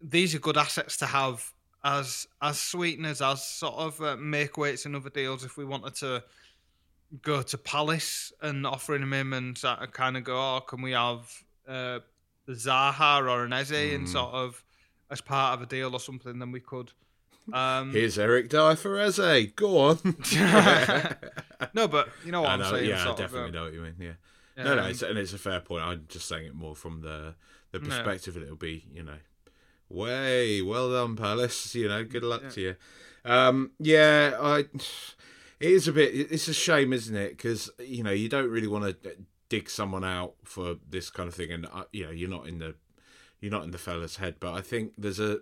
these are good assets to have as as sweeteners, as sort of uh, make weights in other deals if we wanted to go to Palace and offering him him and kind of go, oh, can we have uh, Zaha or an Eze mm. and sort of as part of a deal or something, then we could. Um, Here's Eric Dier for Eze. Go on. no, but you know what I am saying. Yeah, I definitely um, know what you mean. Yeah. yeah no, no, it's, and it's a fair point. I'm just saying it more from the the perspective that it'll be, you know, way well done, Palace. You know, good luck yeah. to you. Um, yeah, I. It is a bit. It's a shame, isn't it? Because you know you don't really want to dig someone out for this kind of thing, and uh, you know you're not in the you're not in the fella's head. But I think there's a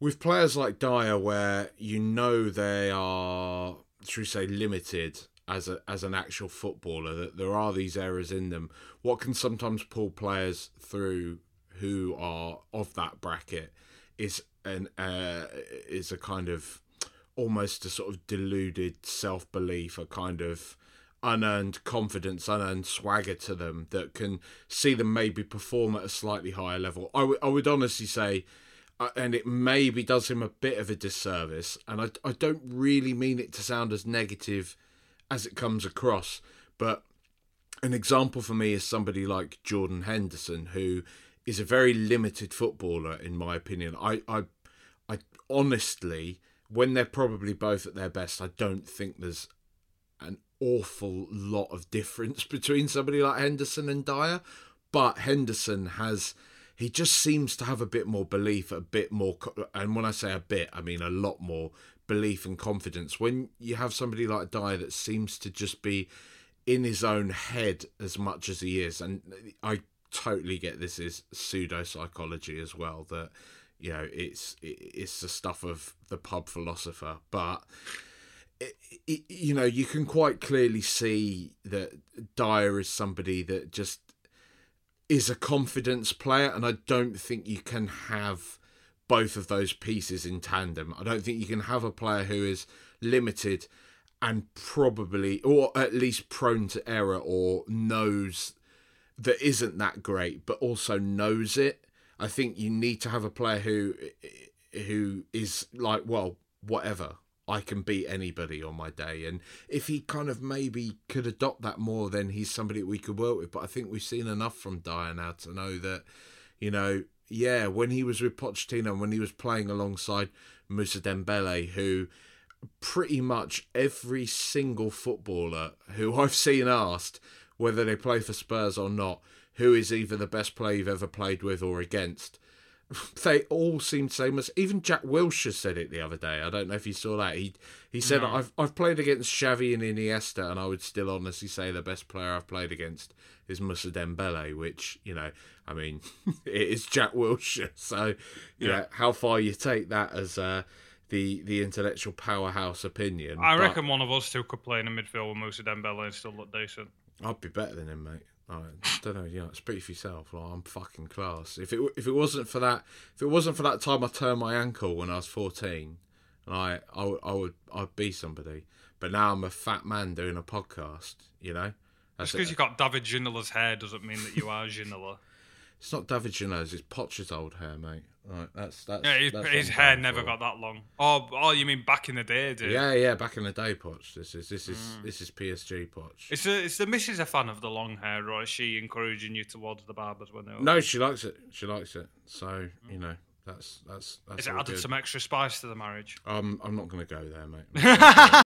with players like Dier where you know they are, should we say, limited as a as an actual footballer. That there are these errors in them. What can sometimes pull players through who are of that bracket is an uh, is a kind of almost a sort of deluded self belief, a kind of unearned confidence, unearned swagger to them that can see them maybe perform at a slightly higher level. I, w- I would honestly say, uh, and it maybe does him a bit of a disservice, and I, I don't really mean it to sound as negative as it comes across, but an example for me is somebody like Jordan Henderson, who is a very limited footballer, in my opinion. I, I, I honestly, when they're probably both at their best, I don't think there's an awful lot of difference between somebody like Henderson and Dier, but Henderson has he just seems to have a bit more belief, a bit more, and when I say a bit, I mean a lot more belief and confidence. When you have somebody like Dier that seems to just be in his own head as much as he is, and I totally get this is pseudo psychology as well. That you know it's it's the stuff of the pub philosopher, but. Eh, it, it, you know, you can quite clearly see that Dier is somebody that just is a confidence player, and I don't think you can have both of those pieces in tandem. I don't think you can have a player who is limited and probably, or at least prone to error, or knows that isn't that great, but also knows it. I think you need to have a player who who is like, well, whatever. I can beat anybody on my day. And if he kind of maybe could adopt that more, then he's somebody we could work with. But I think we've seen enough from Dier now to know that, you know, yeah, when he was with Pochettino, when he was playing alongside Moussa Dembele, who pretty much every single footballer who I've seen asked whether they play for Spurs or not, who is either the best player you've ever played with or against, they all seem same as even Jack Wilshere said it the other day. I don't know if you saw that. He he said no. I've I've played against Xavi and Iniesta, and I would still honestly say the best player I've played against is Moussa Dembele, which you know, I mean, it is Jack Wilshere. So you yeah. know how far you take that as uh, the the intellectual powerhouse opinion. I but, reckon one of us two could play in a midfield with Moussa Dembele and still look decent. I'd be better than him, mate. I don't know, you know, speak for yourself. Like, I'm fucking class. If it if it wasn't for that, if it wasn't for that time I turned my ankle when I was 14, and I I, I would I'd be somebody. But now I'm a fat man doing a podcast. You know, just because you've got David Ginola's hair doesn't mean that you are Ginola. It's not David Ginola's. It's Poch's old hair, mate. Right, that's that's. Yeah, his, that's his hair never for. got that long. Oh, oh, you mean back in the day, dude? Yeah, yeah, back in the day, Poch. This is this is mm. this is PSG Poch. Is the is the missus a fan of the long hair, or is she encouraging you towards the barbers when they? No, she likes it. She likes it. So mm. you know, that's that's that's. Is it added good. some extra spice to the marriage? Um, I'm not going to go there, mate.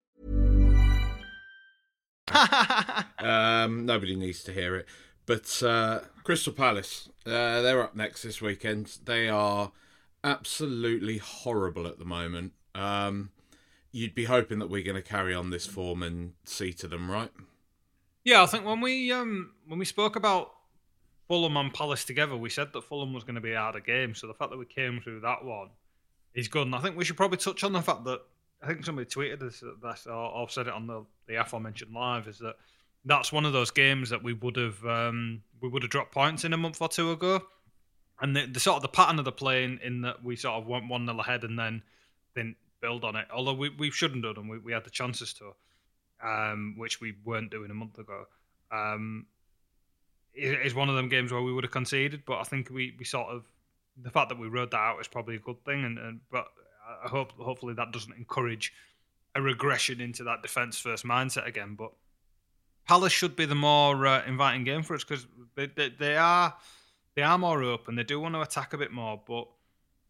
um, nobody needs to hear it. But uh, Crystal Palace, uh, they're up next this weekend. They are absolutely horrible at the moment. Um, you'd be hoping that we're going to carry on this form and see to them, right? Yeah, I think when we um, when we spoke about Fulham and Palace together, we said that Fulham was going to be out of game. So the fact that we came through that one is good. And I think we should probably touch on the fact that I think somebody tweeted this, this or, or said it on the, the aforementioned live, is that that's one of those games that we would have um, we would have dropped points in a month or two ago, and the, the sort of the pattern of the playing in that we sort of went one nil ahead and then didn't build on it. Although we, we shouldn't have done, we, we had the chances to, um, which we weren't doing a month ago. Um, is one of them games where we would have conceded, but I think we, we sort of the fact that we rode that out is probably a good thing. And, and but I hope hopefully that doesn't encourage a regression into that defence first mindset again. But Palace should be the more uh, inviting game for us because they, they, they are they are more open. They do want to attack a bit more, but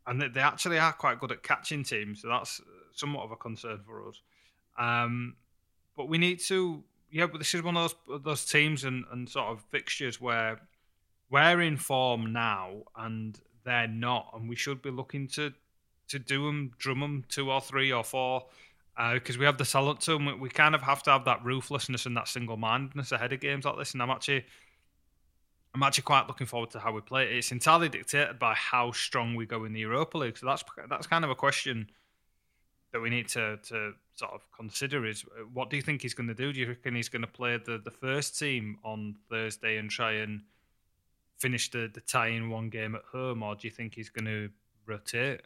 and they, they actually are quite good at catching teams. So that's somewhat of a concern for us. Um, but we need to yeah. But this is one of those those teams and, and sort of fixtures where we're in form now and they're not, and we should be looking to to do them, drum them two or three or four, because uh, we have the talent to them. We kind of have to have that ruthlessness and that single mindedness ahead of games like this. And I'm actually, I'm actually quite looking forward to how we play it. It's entirely dictated by how strong we go in the Europa League. So that's that's kind of a question that we need to to sort of consider is uh, what do you think he's going to do? Do you reckon he's going to play the, the first team on Thursday and try and finish the, the tie in one game at home, or do you think he's going to rotate?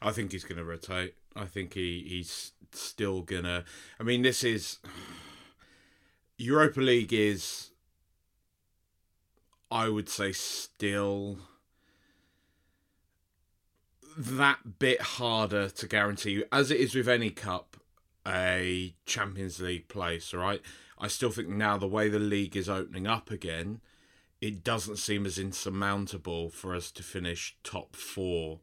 I think he's going to rotate. I think he, he's still going to. I mean, this is. Europa League is. I would say still that bit harder to guarantee, as it is with any cup, a Champions League place, right? I still think now the way the league is opening up again, it doesn't seem as insurmountable for us to finish top four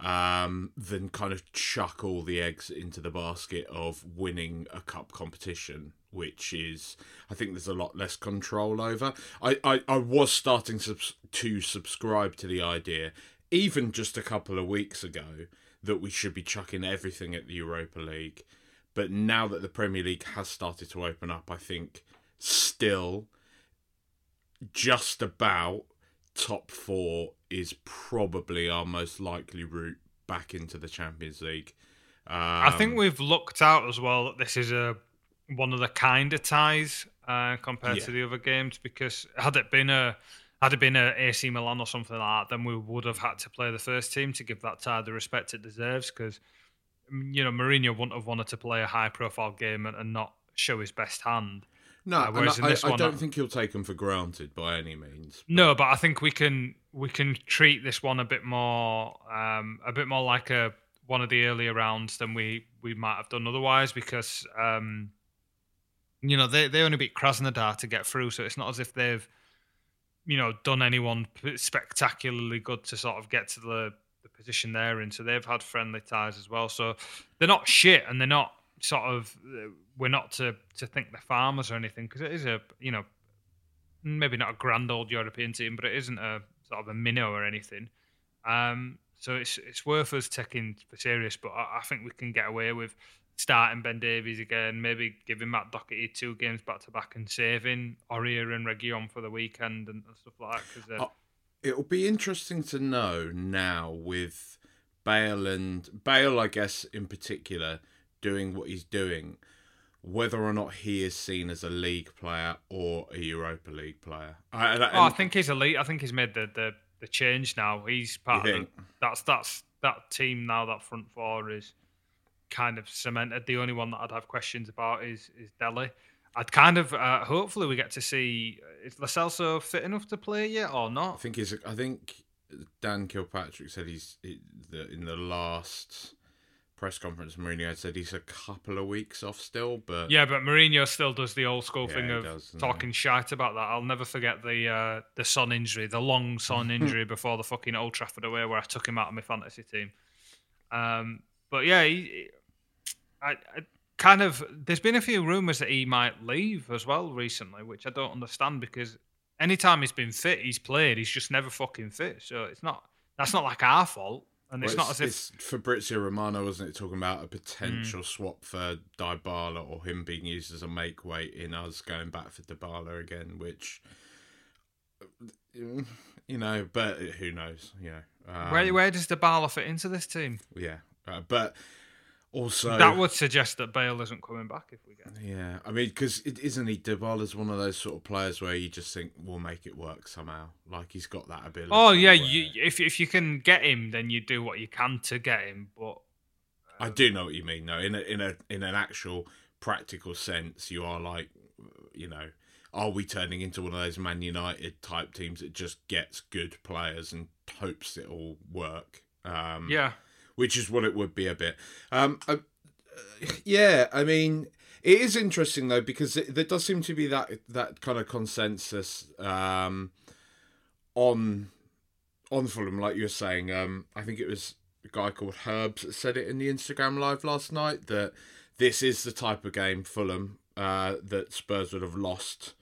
um, than kind of chuck all the eggs into the basket of winning a cup competition, which is, I think there's a lot less control over. I, I, I was starting to, to subscribe to the idea, even just a couple of weeks ago, that we should be chucking everything at the Europa League. But now that the Premier League has started to open up, I think still just about top four is probably our most likely route back into the Champions League. Um, I think um, we've looked out as well that this is a one of the kind of ties uh, compared yeah. to the other games because had it been a had it been a AC Milan or something like that, then we would have had to play the first team to give that tie the respect it deserves because you know, Mourinho wouldn't have wanted to play a high profile game and, and not show his best hand. No, uh, whereas I, in this I, one, I don't think he'll take them for granted by any means. But... No, but I think we can we can treat this one a bit more um, a bit more like a one of the earlier rounds than we we might have done otherwise because um, you know they they only beat Krasnodar to get through, so it's not as if they've you know done anyone spectacularly good to sort of get to the the position they're in. So they've had friendly ties as well. So they're not shit, and they're not sort of we're not to to think they're farmers or anything because it is a you know maybe not a grand old European team, but it isn't a sort of a minnow or anything. Um, so it's it's worth us taking for serious. But I, I, think we can get away with starting Ben Davies again, maybe giving Matt Doherty two games back to back and saving Aurier and Reguilón for the weekend and, stuff like that. Because uh, it'll be interesting to know now with Bale and Bale, I guess in particular, doing what he's doing, whether or not he is seen as a league player or a Europa League player. I, and, oh, I think he's league. I think he's made the the, the change now. He's part of the, that's that's that team now. That front four is kind of cemented. The only one that I'd have questions about is is Dele. I'd kind of uh, hopefully we get to see is Lo Celso fit enough to play yet or not? I think he's. I think Dan Kilpatrick said he's in the last press conference. Mourinho said he's a couple of weeks off still, but yeah, but Mourinho still does the old school yeah, thing of does, talking shite about that. I'll never forget the uh, the Son injury, the long Son injury before the fucking Old Trafford away, where I took him out of my fantasy team. Um, but yeah, he, I, I kind of there's been a few rumors that he might leave as well recently, which I don't understand because anytime he's been fit, he's played. He's just never fucking fit. So it's not that's not like our fault. And well, it's, not as if it's Fabrizio Romano, wasn't it, talking about a potential mm. swap for Dybala or him being used as a make weight in us going back for Dybala again, which you know, but who knows? You know, um, where where does Dybala fit into this team? Yeah, uh, but also, that would suggest that Bale isn't coming back if we get. Yeah, I mean, because isn't he? Dybala's one of those sort of players where you just think we'll make it work somehow. Like he's got that ability. Oh yeah, you, if if you can get him, then you do what you can to get him. But um... I do know what you mean, though. In a in a in an actual practical sense, you are like, you know, are we turning into one of those Man United type teams that just gets good players and hopes it all work? Um, yeah which is what it would be a bit. Um, uh, yeah, I mean, it is interesting though because it, there does seem to be that that kind of consensus um, on on Fulham, like you were saying. Um, I think it was a guy called Herbs that said it in the Instagram live last night that this is the type of game Fulham uh, that Spurs would have lost,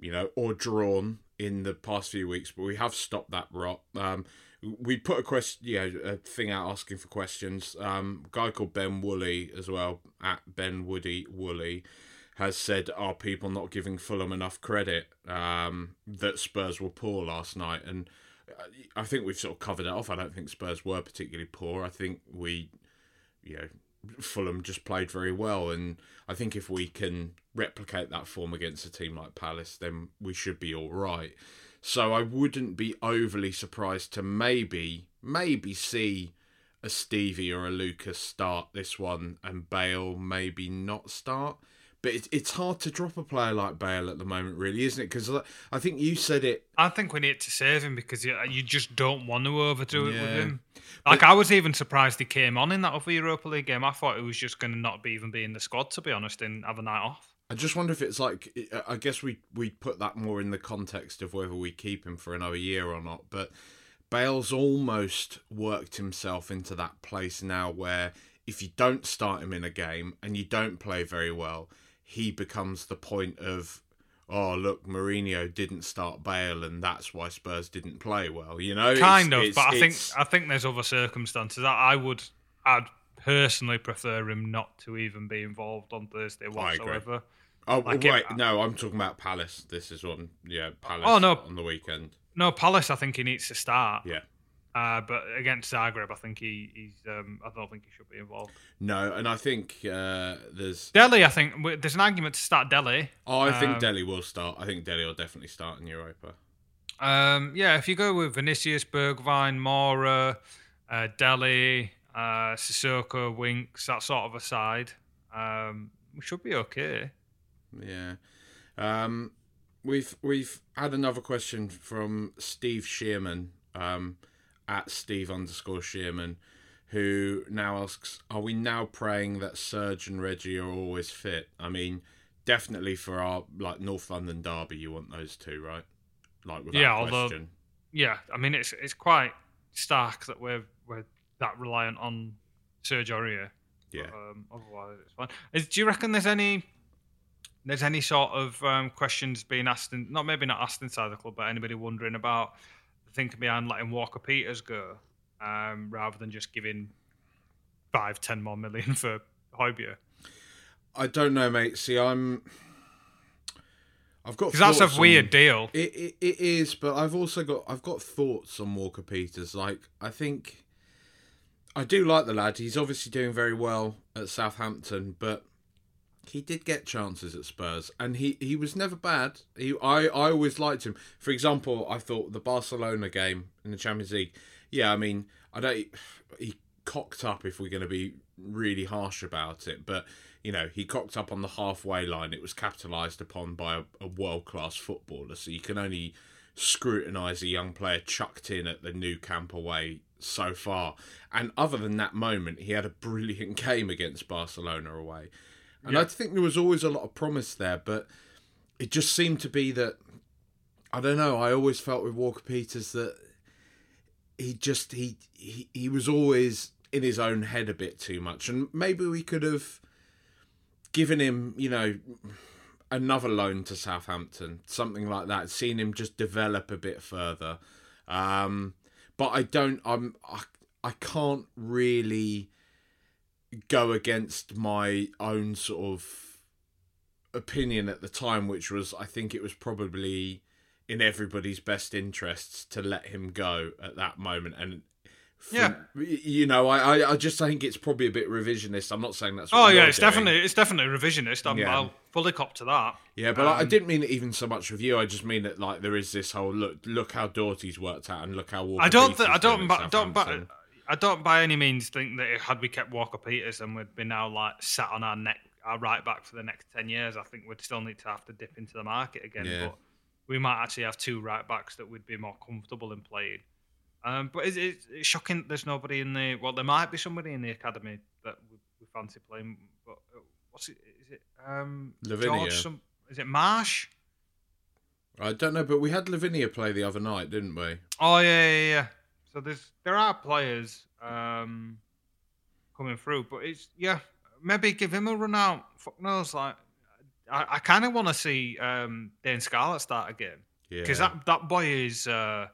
you know, or drawn in the past few weeks, but we have stopped that rot. Um, we put a question, yeah, a thing out asking for questions. Um, guy called Ben Woolley as well at Ben Woody Woolley has said, "Are people not giving Fulham enough credit um, that Spurs were poor last night?" And uh, I think we've sort of covered it off. I don't think Spurs were particularly poor. I think we, you know, Fulham just played very well, and I think if we can replicate that form against a team like Palace, then we should be all right. So I wouldn't be overly surprised to maybe, maybe see a Stevie or a Lucas start this one and Bale maybe not start. But it's it's hard to drop a player like Bale at the moment, really, isn't it? Because I think you said it. I think we need to save him because you, you just don't want to overdo it Yeah. with him. Like I was even surprised he came on in that other Europa League game. I thought he was just going to not be even be in the squad to be honest and have a night off. I just wonder if it's like. Uh, I guess we we put that more in the context of whether we keep him for another year or not. But Bale's almost worked himself into that place now where if you don't start him in a game and you don't play very well, he becomes the point of, oh look, Mourinho didn't start Bale and that's why Spurs didn't play well. You know, It's- Kind of, it's- but I think I think there's other circumstances. I, I would, I'd personally prefer him not to even be involved on Thursday whatsoever. Oh like wait, it- no, I'm talking about Palace. This is one, yeah, Palace. Oh, no. on the weekend. No, Palace, I think he needs to start. Yeah. Uh, but against Zagreb, I think he, he's. Um, I don't think he should be involved. No, and I think uh, there's. Dele, I think there's an argument to start Dele. Oh, I think Um, Dele will start. I think Dele will definitely start in Europa. Um, yeah, if you go with Vinicius, Bergwijn, Moura, uh, Dele, uh, Sissoko, Winks, that sort of a side, um, we should be okay. Yeah. Um, we've we've had another question from Steve Shearman um, at Steve underscore Shearman, who now asks, "Are we now praying that Serge and Reggie are always fit?" I mean, definitely for our like North London derby, you want those two, right? Like without Yeah, although- question. Yeah, I mean it's it's quite stark that we're we're that reliant on Serge Aurier. Yeah. Um, otherwise, it's fine. Is, do you reckon there's any there's any sort of um, questions being asked in not maybe not asked inside the club, but anybody wondering about the thinking behind letting Walker Peters go um, rather than just giving five, ten more million for Højbjerg? I don't know, mate. See, I'm. I've got Because that's a weird on- deal. It, it it is, but I've also got I've got thoughts on Walker Peters. Like I think I do like the lad. He's obviously doing very well at Southampton, but he did get chances at Spurs, and he, he was never bad. He I, I always liked him. For example, I thought the Barcelona game in the Champions League. Yeah, I mean I don't. He cocked up if we're going to be really harsh about it, but you know he cocked up on the halfway line. It was capitalised upon by a, a world class footballer, so you can only scrutinise a young player chucked in at the Nou Camp away so far. And other than that moment, he had a brilliant game against Barcelona away. And I think there was always a lot of promise there, but it just seemed to be that I don't know. I always felt with Walker Peters that he just he he, he was always in his own head a bit too much, and maybe we could have given him, you know, another loan to Southampton, something like that. Seen him just develop a bit further. Um, but I don't. I'm. I, I can't really go against my own sort of opinion at the time, which was I think it was probably in everybody's best interests to let him go at that moment. And Yeah. you know, I, I I just think it's probably a bit revisionist. I'm not saying that's. Oh yeah, it's doing. definitely it's definitely revisionist. I'm, Yeah. I'll fully cop to that. Yeah, but I, I Um, didn't mean it even so much with you. I just mean that like there is this whole look. Look how Doherty's worked out, and look how Walker I don't. Th- I don't. at don't. I don't by any means think that had we kept Walker Peters, and we'd be now like sat on our neck, our right back for the next ten years. I think we'd still need to have to dip into the market again. Yeah. But we might actually have two right backs that we'd be more comfortable in playing. Um, but it's, it's, it's shocking. that There's nobody in the. Well, there might be somebody in the academy that we, we fancy playing. But uh, what's it? Is it um, Lavinia. George? Some, is it Marsh? I don't know, but we had Lavinia play the other night, didn't we? Oh yeah, yeah, yeah. So there's there are players um, coming through, but it's yeah, maybe give him a run out. Fuck knows, like I, I kind of want to see um, Dane Scarlett start again Yeah. because that that boy is uh,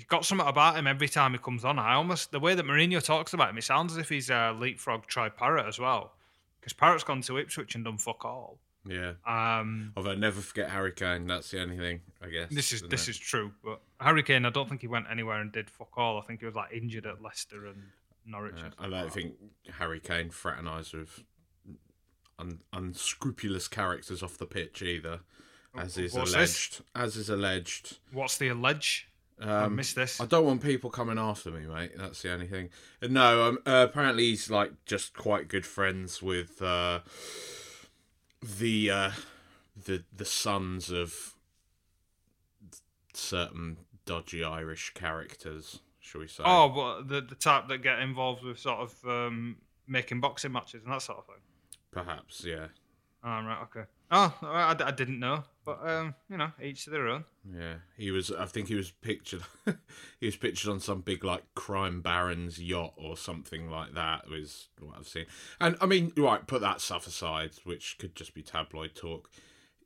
he's got something about him every time he comes on. I almost the way that Mourinho talks about him, it sounds as if he's a leapfrog Troy Parrott as well. Because Parrott's gone to Ipswich and done fuck all. yeah. Um, Although never forget Harry Kane. That's the only thing, I guess. This is this it? is true, but Harry Kane, I don't think he went anywhere and did fuck all. I think he was like injured at Leicester and Norwich. And I don't like think Harry Kane fraternised with un- unscrupulous characters off the pitch either. as is What's alleged. this? As is alleged. What's the allege? I Um, missed this. I don't want people coming after me, mate. That's the only thing. Uh, No, um, uh, apparently he's like just quite good friends with uh, the uh, the the sons of certain dodgy Irish characters, shall we say? Oh, well, the the type that get involved with sort of um, making boxing matches and that sort of thing. perhaps, yeah, Oh, right, okay. Oh, I, I didn't know, but um, you know, each to their own. yeah. He was. I think he was pictured. he was pictured on some big like crime baron's yacht or something like that. Was what I've seen. And I mean, right, put that stuff aside, which could just be tabloid talk.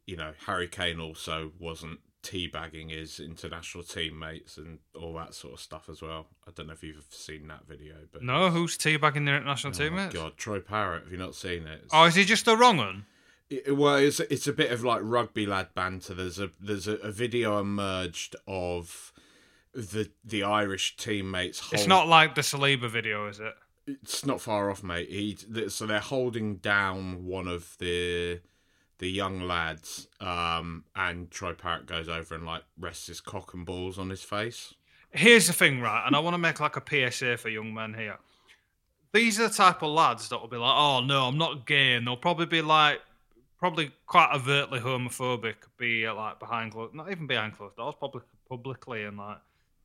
you know, Harry Kane also wasn't teabagging his international teammates and all that sort of stuff as well. I don't know if you've seen that video, but No, who's teabagging their international oh teammates? god, Troy Parrott. Have you not seen it? It's- Oh, is he just the wrong one? It, well, it's it's a bit of like rugby lad banter. There's a there's a, a video emerged of the the Irish teammates. It's not like the Saliba video, is it? It's not far off, mate. He so they're holding down one of the the young lads, um, and Troy Parrott goes over and like rests his cock and balls on his face. Here's the thing, right? And I want to make like a PSA for young men here. These are the type of lads that will be like, "Oh no, I'm not gay," and they'll probably be like, probably quite overtly homophobic, be uh, like behind closed, not even behind closed doors, public, publicly, and like,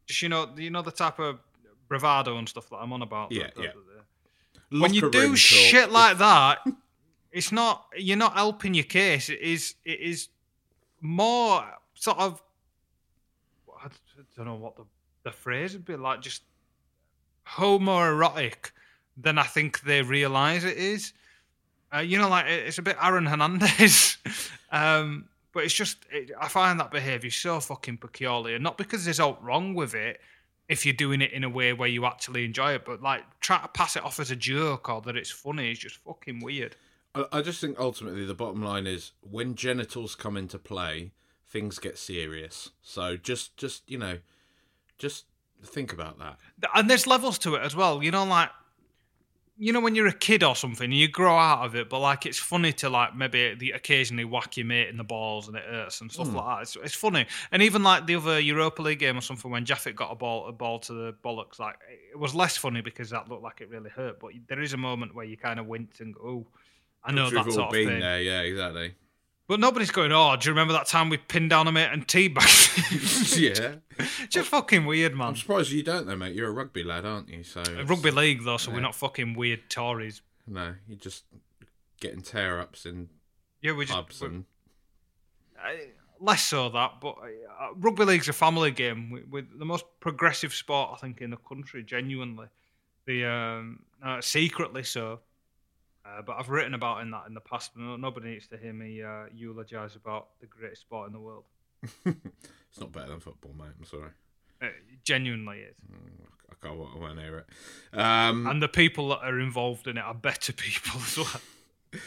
just you know, you know the type of bravado and stuff that I'm on about. Yeah, that- yeah. that- when you do talk. shit like that, it's not you're not helping your case. It is it is more sort of I don't know what the the phrase would be like, just homoerotic than I think they realise it is. Uh, you know, like it's a bit Aaron Hernandez, um, but it's just it, I find that behaviour so fucking peculiar. Not because there's out wrong with it if you're doing it in a way where you actually enjoy it, but like try to pass it off as a joke or that it's funny is just fucking weird. I, I just think ultimately the bottom line is when genitals come into play, things get serious. So just just you know, just think about that. and there's levels to it as well. You know, like you know when you're a kid or something, you grow out of it, but like it's funny to like maybe the occasionally whack your mate in the balls and it hurts and stuff hmm. like that. It's, it's funny, and even like the other Europa League game or something when Jaffet got a ball a ball to the bollocks, like it was less funny because that looked like it really hurt. But there is a moment where you kind of wince and go, "Oh, I know that sort of been thing." there, yeah, exactly. But nobody's going, "Oh, do you remember that time we pinned down a mate and teabagged?" yeah, Just fucking weird, man. I'm surprised you don't though, mate. You're a rugby lad, aren't you? So it's- Rugby league though, so we're not fucking weird Tories. No, you're just getting tear ups in Yeah, we just pubs we- and uh, less so that, but uh, rugby league's a family game with, with the most progressive sport I think in the country. Genuinely, the um, uh, secretly so. Uh, but I've written about in that in the past. No, nobody needs to hear me uh, eulogize about the greatest sport in the world. it's not better than football, mate. I'm sorry. It genuinely is, I can't I won't hear it. Um, and the people that are involved in it are better people as well.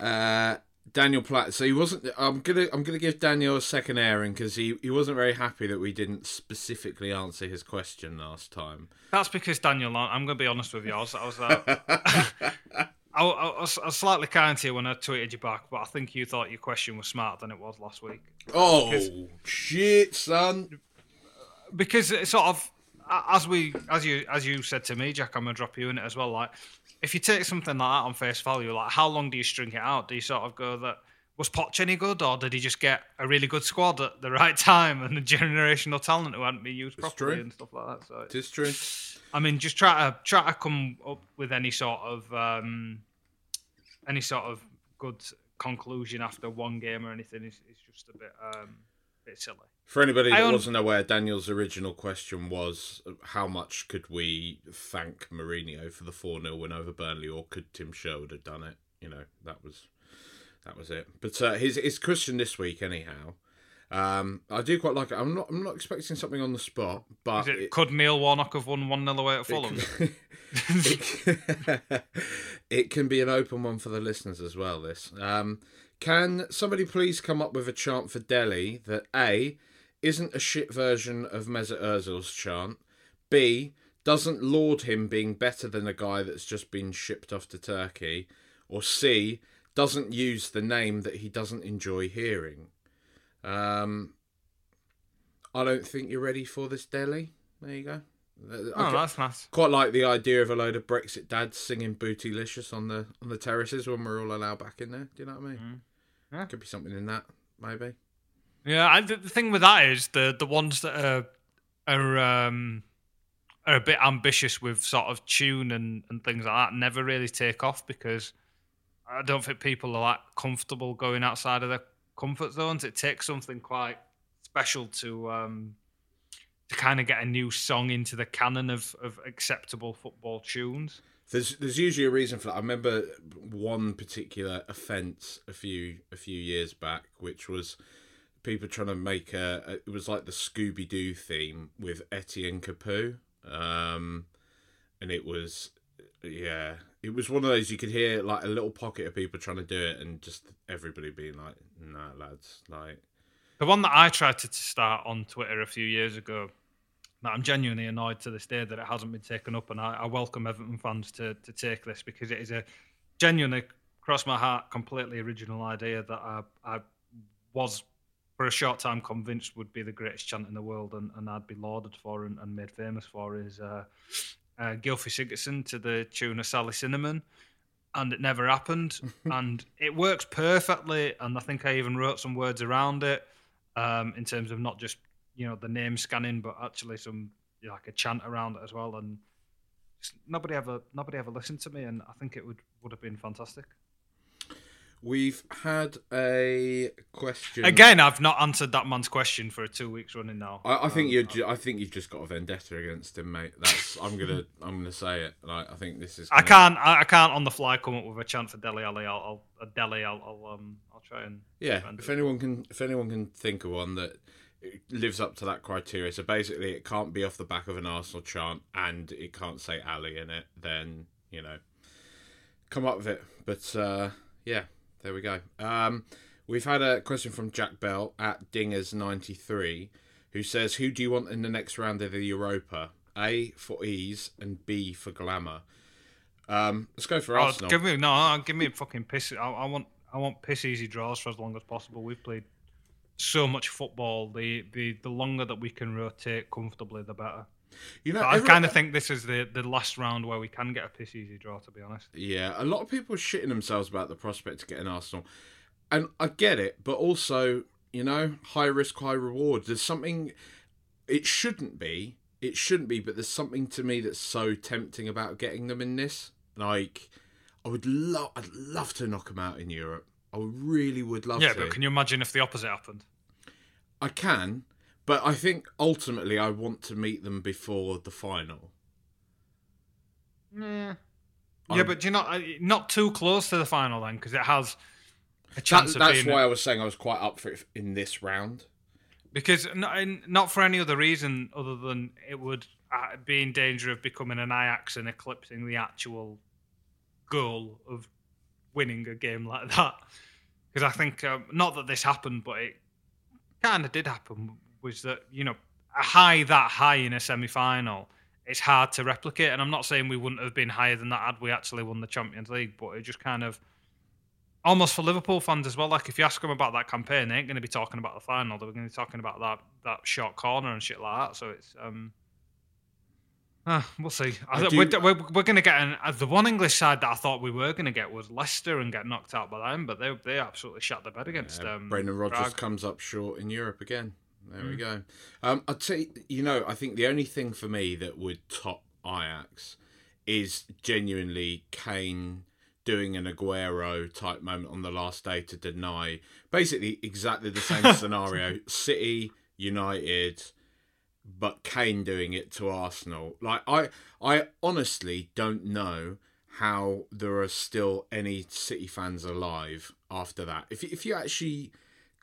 uh, Daniel Platt. So he wasn't. I'm gonna. I'm gonna give Daniel a second airing because he, he wasn't very happy that we didn't specifically answer his question last time. That's because Daniel. I'm going to be honest with you. I was, I was, uh, I, I, was, I was slightly kind to you when I tweeted you back, but I think you thought your question was smarter than it was last week. oh Because- shit, son! Because it's sort of as we, as you, as you said to me, Jack, I'm going to drop you in it as well. Like, if you take something like that on face value, like how long do you string it out? Do you sort of go that was Poch any good, or did he just get a really good squad at the right time and a generational talent who hadn't been used It's properly true. and stuff like that? So It is true. I mean, just try to try to come up with any sort of um, any sort of good conclusion after one game or anything is, is just a bit um, bit silly. For anybody that un- wasn't aware, Daniel's original question was how much could we thank Mourinho for the 4 0 win over Burnley, or could Tim Sherwood have done it? You know, that was that was it. But uh, his his question this week, anyhow, um, I do quite like it. I'm not I'm not expecting something on the spot, but it, it- could Neil Warnock have won one 0 away at Fulham? it, it can be an open one for the listeners as well. This um, can somebody please come up with a chant for Dele that a isn't a shit version of Mesut Ozil's chant, b doesn't laud him being better than a guy that's just been shipped off to Turkey, or c doesn't use the name that he doesn't enjoy hearing. Um, I don't think you're ready for this Dele. There you go. Oh, I that's nice. quite like the idea of a load of Brexit dads singing "Bootylicious" on the on the terraces when we're all allowed back in there. Do you know what I mean? Mm. Yeah. Could be something in that, maybe. Yeah, I, the the thing with that is the the ones that are are um are a bit ambitious with sort of tune and, and things like that never really take off because I don't think people are that comfortable going outside of their comfort zones. It takes something quite special to um to kind of get a new song into the canon of, of acceptable football tunes. There's there's usually a reason for that. I remember one particular offence a few a few years back, which was people trying to make a, a it was like the Scooby Doo theme with Etienne Capoue, um, and it was yeah, it was one of those you could hear like a little pocket of people trying to do it, and just everybody being like, "Nah, lads, like." The one that I tried to start on Twitter a few years ago, that I'm genuinely annoyed to this day that it hasn't been taken up, and I, I welcome Everton fans to to take this because it is a genuinely cross my heart completely original idea that I I was for a short time convinced would be the greatest chant in the world and, and I'd be lauded for and, and made famous for is uh, uh, Gylfi Sigurdsson to the tune of Sally Cinnamon. And it never happened. and it works perfectly. And I think I even wrote some words around it um, in terms of not just, you know, the name scanning, but actually some, you know, like a chant around it as well. And just nobody ever nobody ever listened to me. And I think it would, would have been fantastic. We've had a question Again, I've not answered that man's question for two weeks running now. I, I think Um, you. Ju- I think you've just got a vendetta against him, mate. That's. I'm gonna. I'm gonna say it. Like, I think this is. I gonna- can't. I I can't on the fly come up with a chant for Dele Alli. I'll, I'll a Dele. I'll, I'll um. I'll try and. Yeah. If it. anyone can, if anyone can think of one that lives up to that criteria, so basically it can't be off the back of an Arsenal chant and it can't say Alli in it, then you know, come up with it. But uh, yeah, there we go. Um, we've had a question from Jack Bell at Dingers93, who says, "Who do you want in the next round of the Europa? A for ease and B for glamour." Um, let's go for Oh, Arsenal. give me no. Give me a fucking piss. I, I want. I want piss easy draws for as long as possible. We've played so much football. The the the longer that we can rotate comfortably, the better. You know, I kind of think this is the the last round where we can get a piss easy draw. To be honest. Yeah, a lot of people are shitting themselves about the prospect of getting Arsenal. And I get it, but also, you know, high risk, high reward. There's something it shouldn't be. It shouldn't be, but there's something to me that's so tempting about getting them in this. Like I would love I'd love to knock them out in Europe. I really would love Yeah, to. but can you imagine if the opposite happened? I can, but I think ultimately I want to meet them before the final. Yeah. I'm- Yeah, but do you not uh, not too close to the final then, because it has a chance That, of that's being why I was saying I was quite up for it in this round. Because not, not for any other reason other than it would uh, be in danger of becoming an Ajax and eclipsing the actual goal of winning a game like that. Because I think, um, not that this happened, but it kind of did happen, was that, you know, a high that high in a semi final, it's hard to replicate. And I'm not saying we wouldn't have been higher than that had we actually won the Champions League, but it just kind of almost for Liverpool fans as well. Like if you ask them about that campaign, they ain't going to be talking about the final. They're going to be talking about that that short corner and shit like that. So it's um, ah, we'll see. I we're, we're, we're going to get an, uh, the one English side that I thought we were going to get was Leicester and get knocked out by them, but they they absolutely shut the bed against Yeah, um, Brendan Rodgers comes up short in Europe again. There we Mm. go. Um, I'd say, you know, I think the only thing for me that would top Ajax is genuinely Kane doing an Aguero type moment on the last day to deny basically exactly the same scenario. City, United, but Kane doing it to Arsenal. Like I, I honestly don't know how there are still any City fans alive after that. If if you actually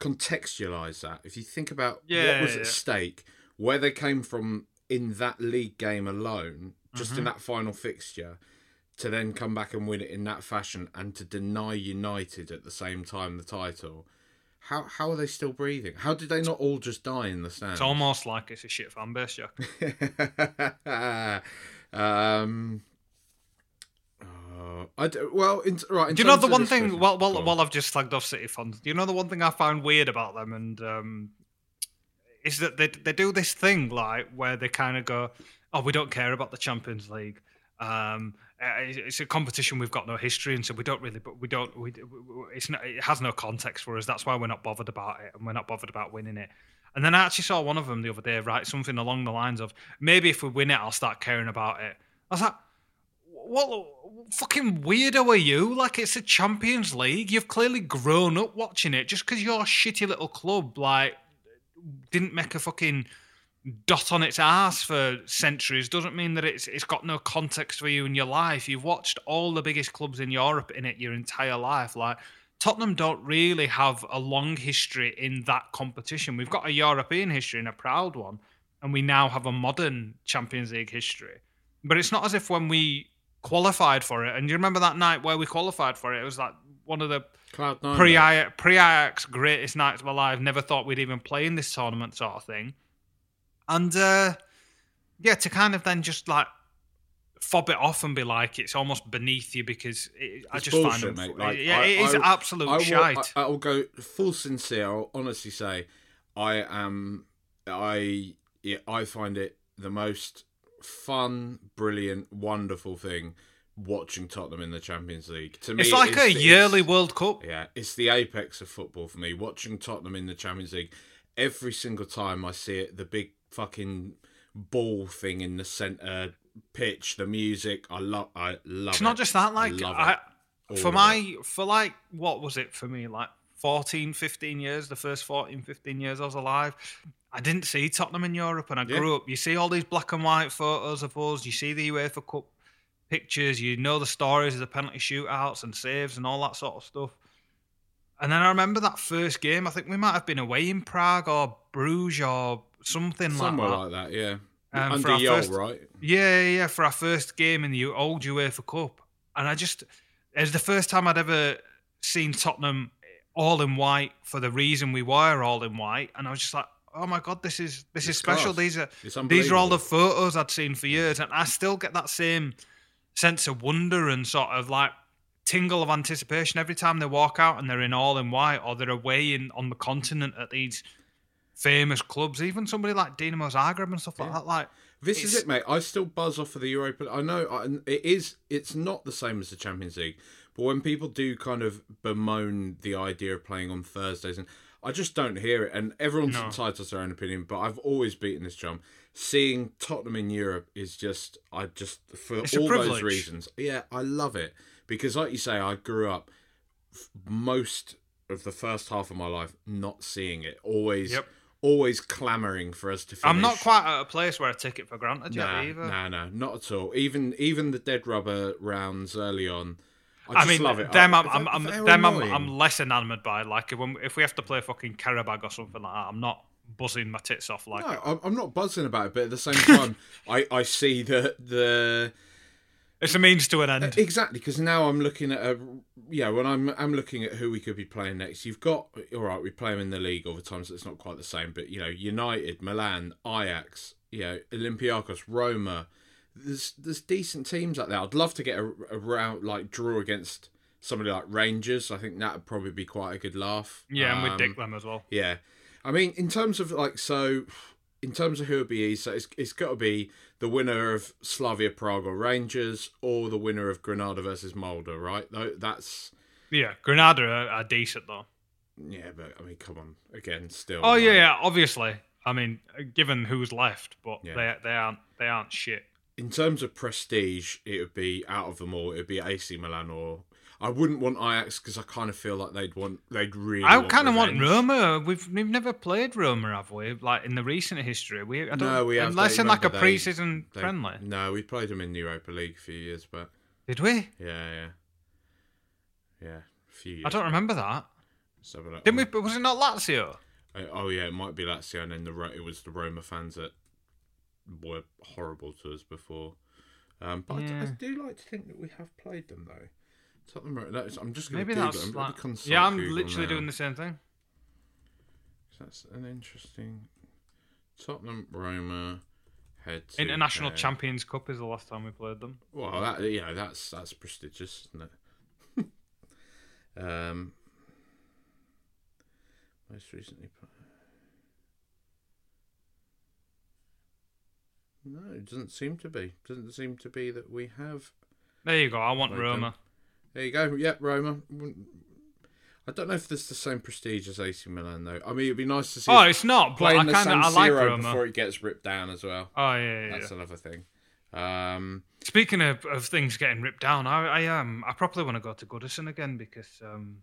contextualize that, if you think about Yeah, what was yeah, at yeah. stake, where they came from in that league game alone, just Mm-hmm. in that final fixture, to then come back and win it in that fashion, and to deny United at the same time the title. How how are they still breathing? How did they not all just die in the stands? It's almost like it's a shit fan base, Jack. um, uh, Uh, well, in, right. in Do you know the one thing? question- Well, well, while I've just slagged off City fans, do you know the one thing I found weird about them and um, is that they they do this thing like where they kind of go, "Oh, we don't care about the Champions League. Um, uh, it's a competition we've got no history in, so we don't really. But we don't. We, it's not. It has no context for us. That's why we're not bothered about it, and we're not bothered about winning it." And then I actually saw one of them the other day write something along the lines of, "Maybe if we win it, I'll start caring about it." I was like, what fucking weirdo are you? Like it's a Champions League. You've clearly grown up watching it. Just because your shitty little club like didn't make a fucking dot on its ass for centuries doesn't mean that it's it's got no context for you in your life. You've watched all the biggest clubs in Europe in it your entire life. Like Tottenham don't really have a long history in that competition. We've got a European history and a proud one, and we now have a modern Champions League history. But it's not as if when we qualified for it, and you remember that night where we qualified for it, it was like one of the pre Ajax greatest nights of my life. Never thought we'd even play in this tournament, sort of thing. And uh, yeah, to kind of then just like fob it off and be like it's almost beneath you because it, I just bullshit, find it, mate. Like, yeah, I- it is I- absolute I will, shite. I, I will go full sincere. I'll honestly say, I am. I yeah, I find it the most fun, brilliant, wonderful thing watching Tottenham in the Champions League. To me, it's like a yearly World Cup. Yeah, it's the apex of football for me. Watching Tottenham in the Champions League, every single time I see it, the big fucking ball thing in the centre pitch, the music, I love. I love. It's it. not just that. Like love I, for my for like what was it for me like 14 15 years the first 14 15 years i was alive i didn't see tottenham in europe and i Yeah. grew up you see all these black and white photos of us you see the uefa cup pictures you know the stories of the penalty shootouts and saves and all that sort of stuff and then i remember that first game i think we might have been away in prague or bruges or something somewhere like that like that. Yeah, Um, under Yol, first- right? yeah, yeah, yeah, for our first game in the old UEFA Cup, and I just it was the first time I'd ever seen Tottenham all in white for the reason we were all in white, and I was just like, oh my god, this is this is special. class. These are these are all the photos I'd seen for years, and I still get that same sense of wonder and sort of like tingle of anticipation every time they walk out and they're in all in white or they're away in on the continent at these famous clubs. Even somebody like Dinamo Zagreb and stuff like Yeah. that. Like This is it, mate. I still buzz off of the Europa. I know I, it is. It's not the same as the Champions League, but when people do kind of bemoan the idea of playing on Thursdays, and I just don't hear it. And everyone's No. entitled to their own opinion, but I've always beaten this drum. Seeing Tottenham in Europe is just, I just for It's all those reasons. Yeah, I love it because, like you say, I grew up most of the first half of my life not seeing it. Always, Yep. always clamoring for us to. finish. I'm not quite at a place where I take it for granted Nah, yet either. nah, nah, not at all. Even even the dead rubber rounds early on, I, I, mean, love it. them, I- I'm, I'm, I'm, them I'm. I'm less enamoured by. Like if, when, if we have to play fucking Qarabag or something like that, I'm not buzzing my tits off. Like No, I'm, I'm not buzzing about it, but at the same time, I, I see that the it's a means to an end. exactly because now I'm looking at a yeah when I'm I'm looking at who we could be playing next. You've got all right, we play them in the league all the time, so it's not quite the same. But you know, United, Milan, Ajax, you know, Olympiacos, Roma. There's there's decent teams out there. I'd love to get a, a round like draw against somebody like Rangers. I think that would probably be quite a good laugh. yeah, and we Um, dick them as well. Yeah, I mean, in terms of like, so in terms of who would be so it's it's got to be the winner of Slavia Prague or Rangers, or the winner of Granada versus Molde, right? That's Yeah, Granada are, are decent though. yeah, but I mean, come on, again, still. Oh yeah, yeah, obviously. I mean, given who's left, but Yeah. they they aren't they aren't shit. In terms of prestige, it would be out of them all. It would be AC Milan or. I wouldn't want Ajax because I kind of feel like they'd want they'd really. I kind of want. Roma. We've we've never played Roma, have we? Like in the recent history, we I don't, No, we have. unless They- in like a pre-season they- friendly. No, we played them in the Europa League a few years back. Did we? Yeah, yeah, yeah. A few years. I don't back. remember that. Let's have. Didn't we? Was it not Lazio? Uh, Oh yeah, it might be Lazio, and then the it was the Roma fans that were horrible to us before. Um, but I Yeah. do like to think that we have played them though. Tottenham, I'm just going to Maybe Google. that's like. Yeah, I'm Google literally now. doing the same thing. That's an interesting. Tottenham Roma head International head. Champions Cup is the last time we played them. Well, that you know that's that's prestigious, isn't it? um, most recently. pl- No, it doesn't seem to be. Doesn't seem to be that we have. There you go. I want Played Roma. them. There you go. Yep, Roma. I don't know if there's the same prestige as AC Milan though. I mean, it'd be nice to see. Oh, it's not. But playing I the kind of San I like Siro Roma. before it gets ripped down as well. Oh yeah, yeah, That's yeah. another thing. Um, Speaking of, of things getting ripped down, I, I um I probably want to go to Goodison again because um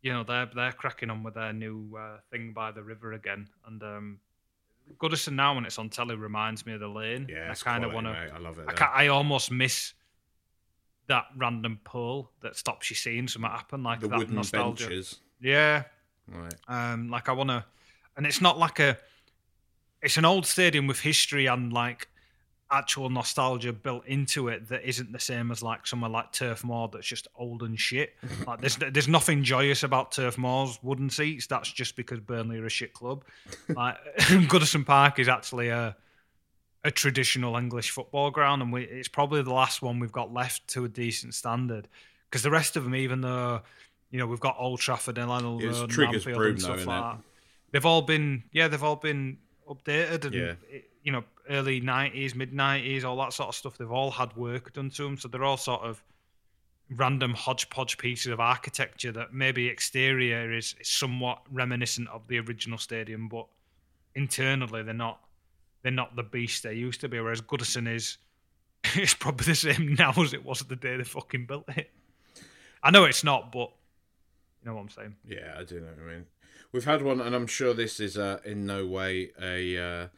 you know they're they're cracking on with their new uh, thing by the river again, and um Goodison now when it's on telly reminds me of the lane. yeah, I kind of want to. I love it. I, there. ca I almost miss that random pull that stops you seeing something happen like the that nostalgia. benches. Yeah, Right. um, like I want to, and it's not like a. It's an old stadium with history and like actual nostalgia built into it that isn't the same as like somewhere like Turf Moor that's just old and shit. Like there's there's nothing joyous about Turf Moor's wooden seats. That's just because Burnley are a shit club. Like Goodison Park is actually a a traditional English football ground, and we, it's probably the last one we've got left to a decent standard. Because the rest of them, even though you know we've got Old Trafford and Lionel It's Road and Anfield and stuff like that, they've all been yeah they've all been updated and Yeah. it- you know early nineties, mid nineties, all that sort of stuff. They've all had work done to them, so they're all sort of random hodgepodge pieces of architecture that maybe exterior is, is somewhat reminiscent of the original stadium, but internally they're not they're not the beast they used to be. Whereas Goodison is it's probably the same now as it was the day they fucking built it. I know it's not, but you know what I'm saying. Yeah, I do know what I mean. We've had one, and I'm sure this is uh, in no way a uh,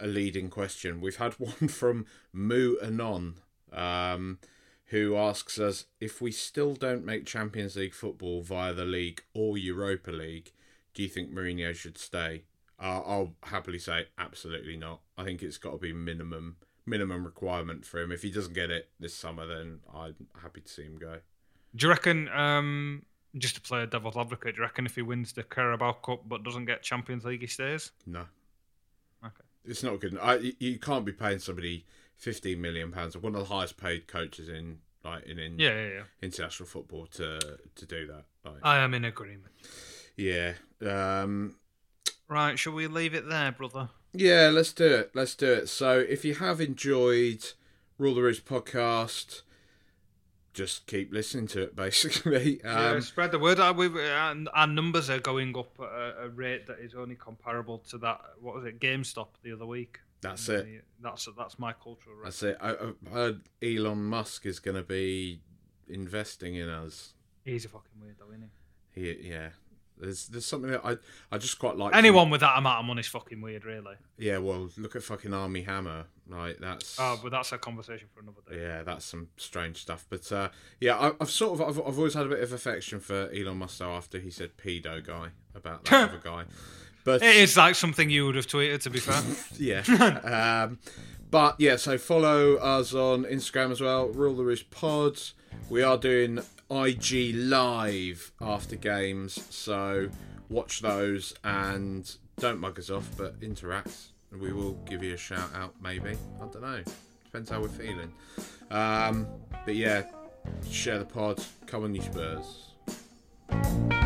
a leading question. We've had one from Moo Anon, um, who asks us if we still don't make Champions League football via the league or Europa League, do you think Mourinho should stay? Uh, I'll happily say absolutely not. I think it's got to be minimum minimum requirement for him. If he doesn't get it this summer, then I'm happy to see him go. Do you reckon, um, just to play devil's advocate, do you reckon if he wins the Carabao Cup but doesn't get Champions League, he stays? No. It's not good. I, you- you can't be paying somebody fifteen million pounds, one of the highest paid coaches in like in, in Yeah, yeah, yeah. international football to to do that. Like, I am in agreement. yeah, um, Right, shall we leave it there, brother? yeah. Let's do it. Let's do it. So, if you have enjoyed Rule the Roost podcast, just keep listening to it. Basically, yeah, um, spread the word. Our, we, our, our numbers are going up at a, a rate that is only comparable to that. What was it? GameStop the other week. that's it. That's that's my cultural. That's it. I, I've heard Elon Musk is going to be investing in us. He's a fucking weirdo, isn't he? He, yeah. There's there's something that I I just quite like. Anyone with that amount of money is fucking weird, really. Yeah, well, look at fucking Armie Hammer. Like that's Oh, but that's a conversation for another day. yeah, that's some strange stuff. But uh, yeah, I, I've sort of I've, I've always had a bit of affection for Elon Musk after he said pedo guy about that other guy. But It is like something you would have tweeted, to be fair. yeah. um, but yeah, so follow us on Instagram as well. Rule the Roost Pods. We are doing IG live after games, so watch those and don't mug us off, but interact. We will give you a shout out, maybe. I don't know. Depends how we're feeling. Um, but yeah, share the pod. Come on, you Spurs.